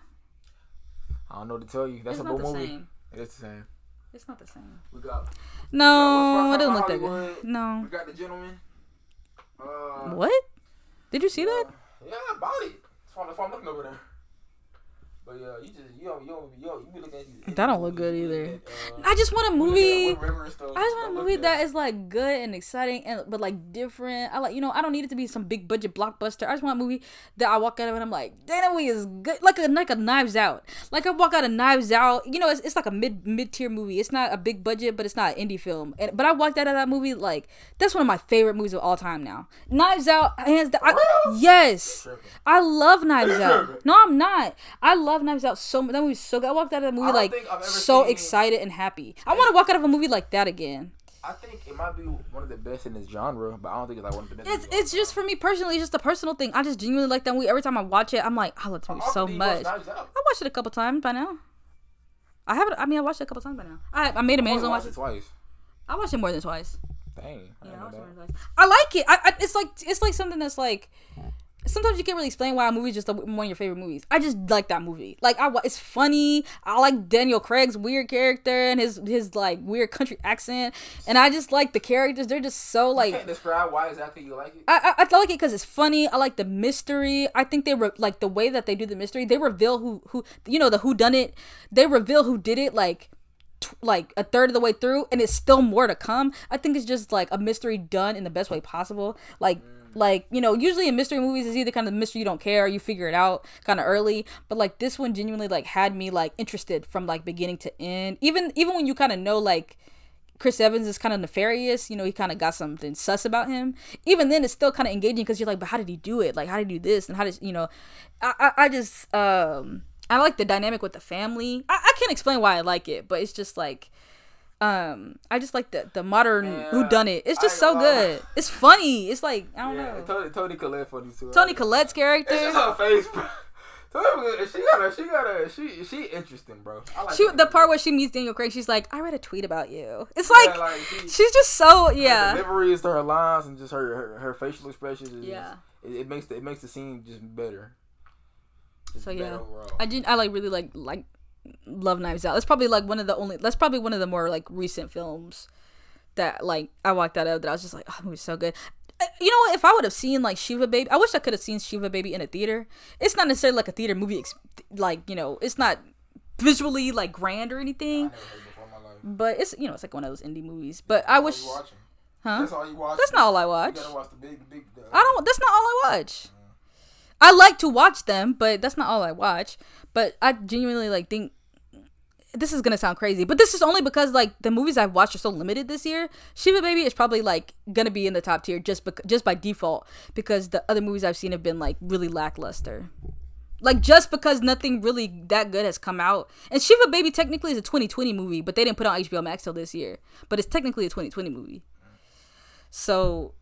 I don't know what to tell you. That's It's a boom movie. same. It's the same. It's not the same. We got No, what's it doesn't look that good. Hollywood? we got the gentleman. Uh, What? Did you see that? Yeah, I bought it. That's why, that's why I'm looking over there. But yeah, you just you don't- you don't- you don't- you be looking at these. That don't look good either. at, uh, I just want a you look at movie. Wind River and stuff. I just want a movie that is like good and exciting and but like different. I like you know I don't need it to be some big budget blockbuster. I just want a movie that I walk out of and I'm like, damn, that movie is good. Like a like a Knives Out. Like I walk out of Knives Out. You know, it's, it's like a mid mid tier movie. It's not a big budget, but it's not an indie film. And but I walked out of that movie like that's one of my favorite movies of all time now. Knives Out, hands down. I, yes, I love Knives Out. No, I'm not. I love Knives Out so much. That movie's so good. I walked out of that movie like think I've ever so excited and happy. I want to walk out of a movie like that again. I think it might be one of the best in this genre, but I don't think it's like one of the best. It's it's just for me personally, it's just a personal thing. I just genuinely like that movie. Every time I watch it, I'm like, I love this movie so often do you watch much. I watched it a couple times by now. I haven't. I mean, I watched it a couple times by now. I I made a man only watch watched it. it twice. I watched it more than twice. Dang. I Yeah, I, know was that. wondering, like- I like it. I, I, it's like it's like something that's like sometimes you can't really explain why a movie is just one of your favorite movies. I just like that movie. Like I, it's funny. I like Daniel Craig's weird character and his his like weird country accent, and I just like the characters. They're just so like Can't describe why exactly you like it. I, I, I like it because it's funny. I like the mystery. I think they were like the way that they do the mystery. They reveal who who you know the who done it. They reveal who did it like like a third of the way through, and it's still more to come. I think it's just like a mystery done in the best way possible. Like like you know usually in mystery movies it's either kind of mystery you don't care you figure it out kind of early but like this one genuinely like had me like interested from like beginning to end even even when you kind of know like Chris Evans is kind of nefarious. You know, he kind of got something sus about him. Even then, it's still kind of engaging because you're like, but how did he do it? Like, how did he do this? And how did you know? I I, I just um I like the dynamic with the family. I, I can't explain why I like it, but it's just like um I just like the the modern Yeah, who done it. It's just so lie. good. It's funny. It's like I don't Yeah, know. Toni, Toni Collette funny too. Toni Like, Collette's It's character. just her face, bro. She got a, she got a, she, she interesting, bro. I like She the part where she meets Daniel Craig, she's like, I read a tweet about you. It's Yeah, like, like, she- she's just so her yeah. deliveries to her lines and just her her, her facial expressions. Is Yeah. just, it, it makes the, it makes the scene just better. Just So, better yeah. overall. I did. I like really like like love Knives Out. That's probably like one of the only. That's probably one of the more like recent films that like I walked out of that I was just like, oh, it was so good. Uh, You know what? If I would have seen like Shiva Baby, I wish I could have seen Shiva Baby in a theater. It's not necessarily like a theater movie, ex- like you know, it's not visually like grand or anything, never heard before in my life. but it's you know, it's like one of those indie movies. But I wish, all you watching. huh? That's all you watch. That's not all I You watch. watch the big, big. The, I don't. That's not all I watch. I like to watch them, but that's not all I watch. But I genuinely like think this is gonna sound crazy, but this is only because like the movies I've watched are so limited this year. Shiva Baby is probably like gonna be in the top tier just bec- just by default because the other movies I've seen have been like really lackluster. Like just because nothing really that good has come out, and Shiva Baby technically is a 2020 movie, but they didn't put on HBO Max till this year. But it's technically a 2020 movie. So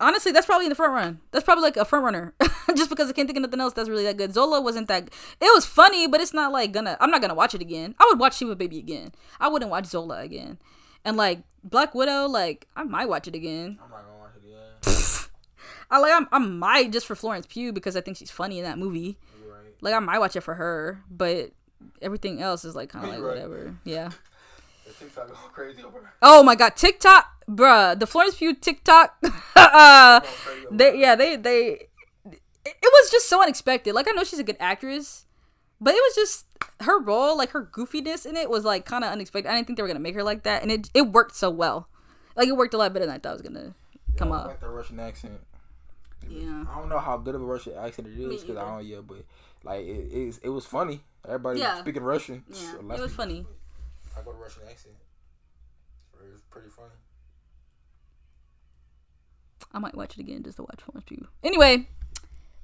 honestly, that's probably in the front run. That's probably like a front runner, just because I can't think of nothing else that's really that good. Zola wasn't that. It was funny, but it's not like gonna. I'm not gonna watch it again. I would watch Shiva Baby again. I wouldn't watch Zola again. And like Black Widow, like I might watch it again. I'm not gonna watch it again. I like I'm, I might just for Florence Pugh because I think she's funny in that movie. Right. Like I might watch it for her, but everything else is like kind of like Right. whatever. Yeah. The TikTok going crazy over. her. Oh my god, TikTok, bruh, the Florence Pugh TikTok. uh, Going crazy over. they yeah they they it was just so unexpected like i know she's a good actress but it was just her role like her goofiness in it was like kind of unexpected i didn't think they were gonna make her like that and it it worked so well like it worked a lot better than i thought it was gonna come I up like the Russian accent. yeah I don't know how good of a Russian accent it is because I don't yeah, but like it, it, it was funny. Everybody Yeah. speaking Russian. yeah So it was funny I got a Russian accent. It was pretty funny. i might watch it again just to watch Florence Pugh. anyway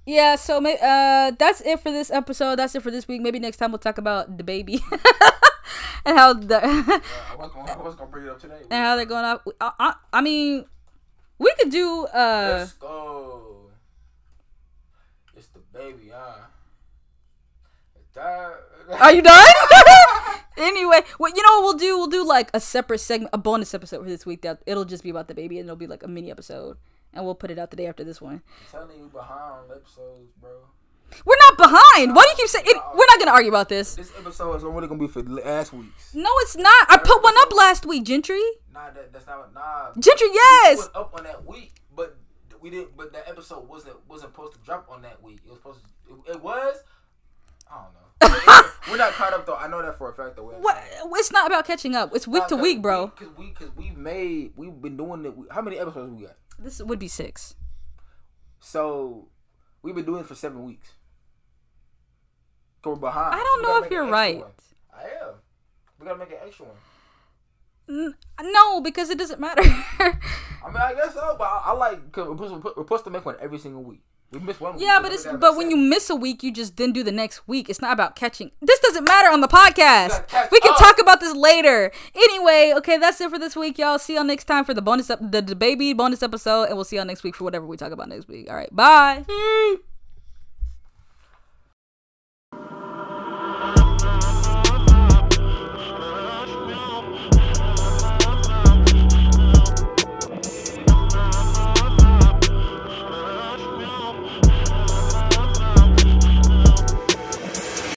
yeah so uh that's it for this episode that's it for this week maybe next time we'll talk about the baby and how the Yeah, I was gonna, I was gonna bring it up today. and how they're going up I, I, I mean we could do uh Let's go. It's the baby, huh? That- Are you done? anyway, well, you know what we'll do? We'll do like a separate segment, a bonus episode for this week. That it'll just be about the baby, and it'll be like a mini episode, and we'll put it out the day after this one. I'm telling you behind episodes, bro. We're not behind. Why do you keep saying? It, we're not gonna argue about this. This episode is only gonna be for last week's. No, it's not. I put one up last week, Gentry. Nah, that, that's not nah. Gentry, yes. up on that week, but we didn't. But that episode wasn't wasn't supposed to drop on that week. It was supposed to. It, it was. I don't know. We're not caught up though. I know that for a fact. Though. What? It's not about catching up. It's week to week, bro. Because we because we, have made we've been doing it. How many episodes we got? This would be six. So we've been doing it for seven weeks. So we're behind. I don't we know if you're right. one. I am. We gotta make an extra one. No, because it doesn't matter. I mean, I guess so, but I, I like cause we're, supposed to, we're supposed to make one every single week. We missed one. Yeah, but it's but when you miss a week, you just then do the next week. It's not about catching. This doesn't matter on the podcast. We can up. talk about this later. Anyway, okay, that's it for this week, y'all. See y'all next time for the bonus up the, the baby bonus episode, and we'll see y'all next week for whatever we talk about next week. All right, bye.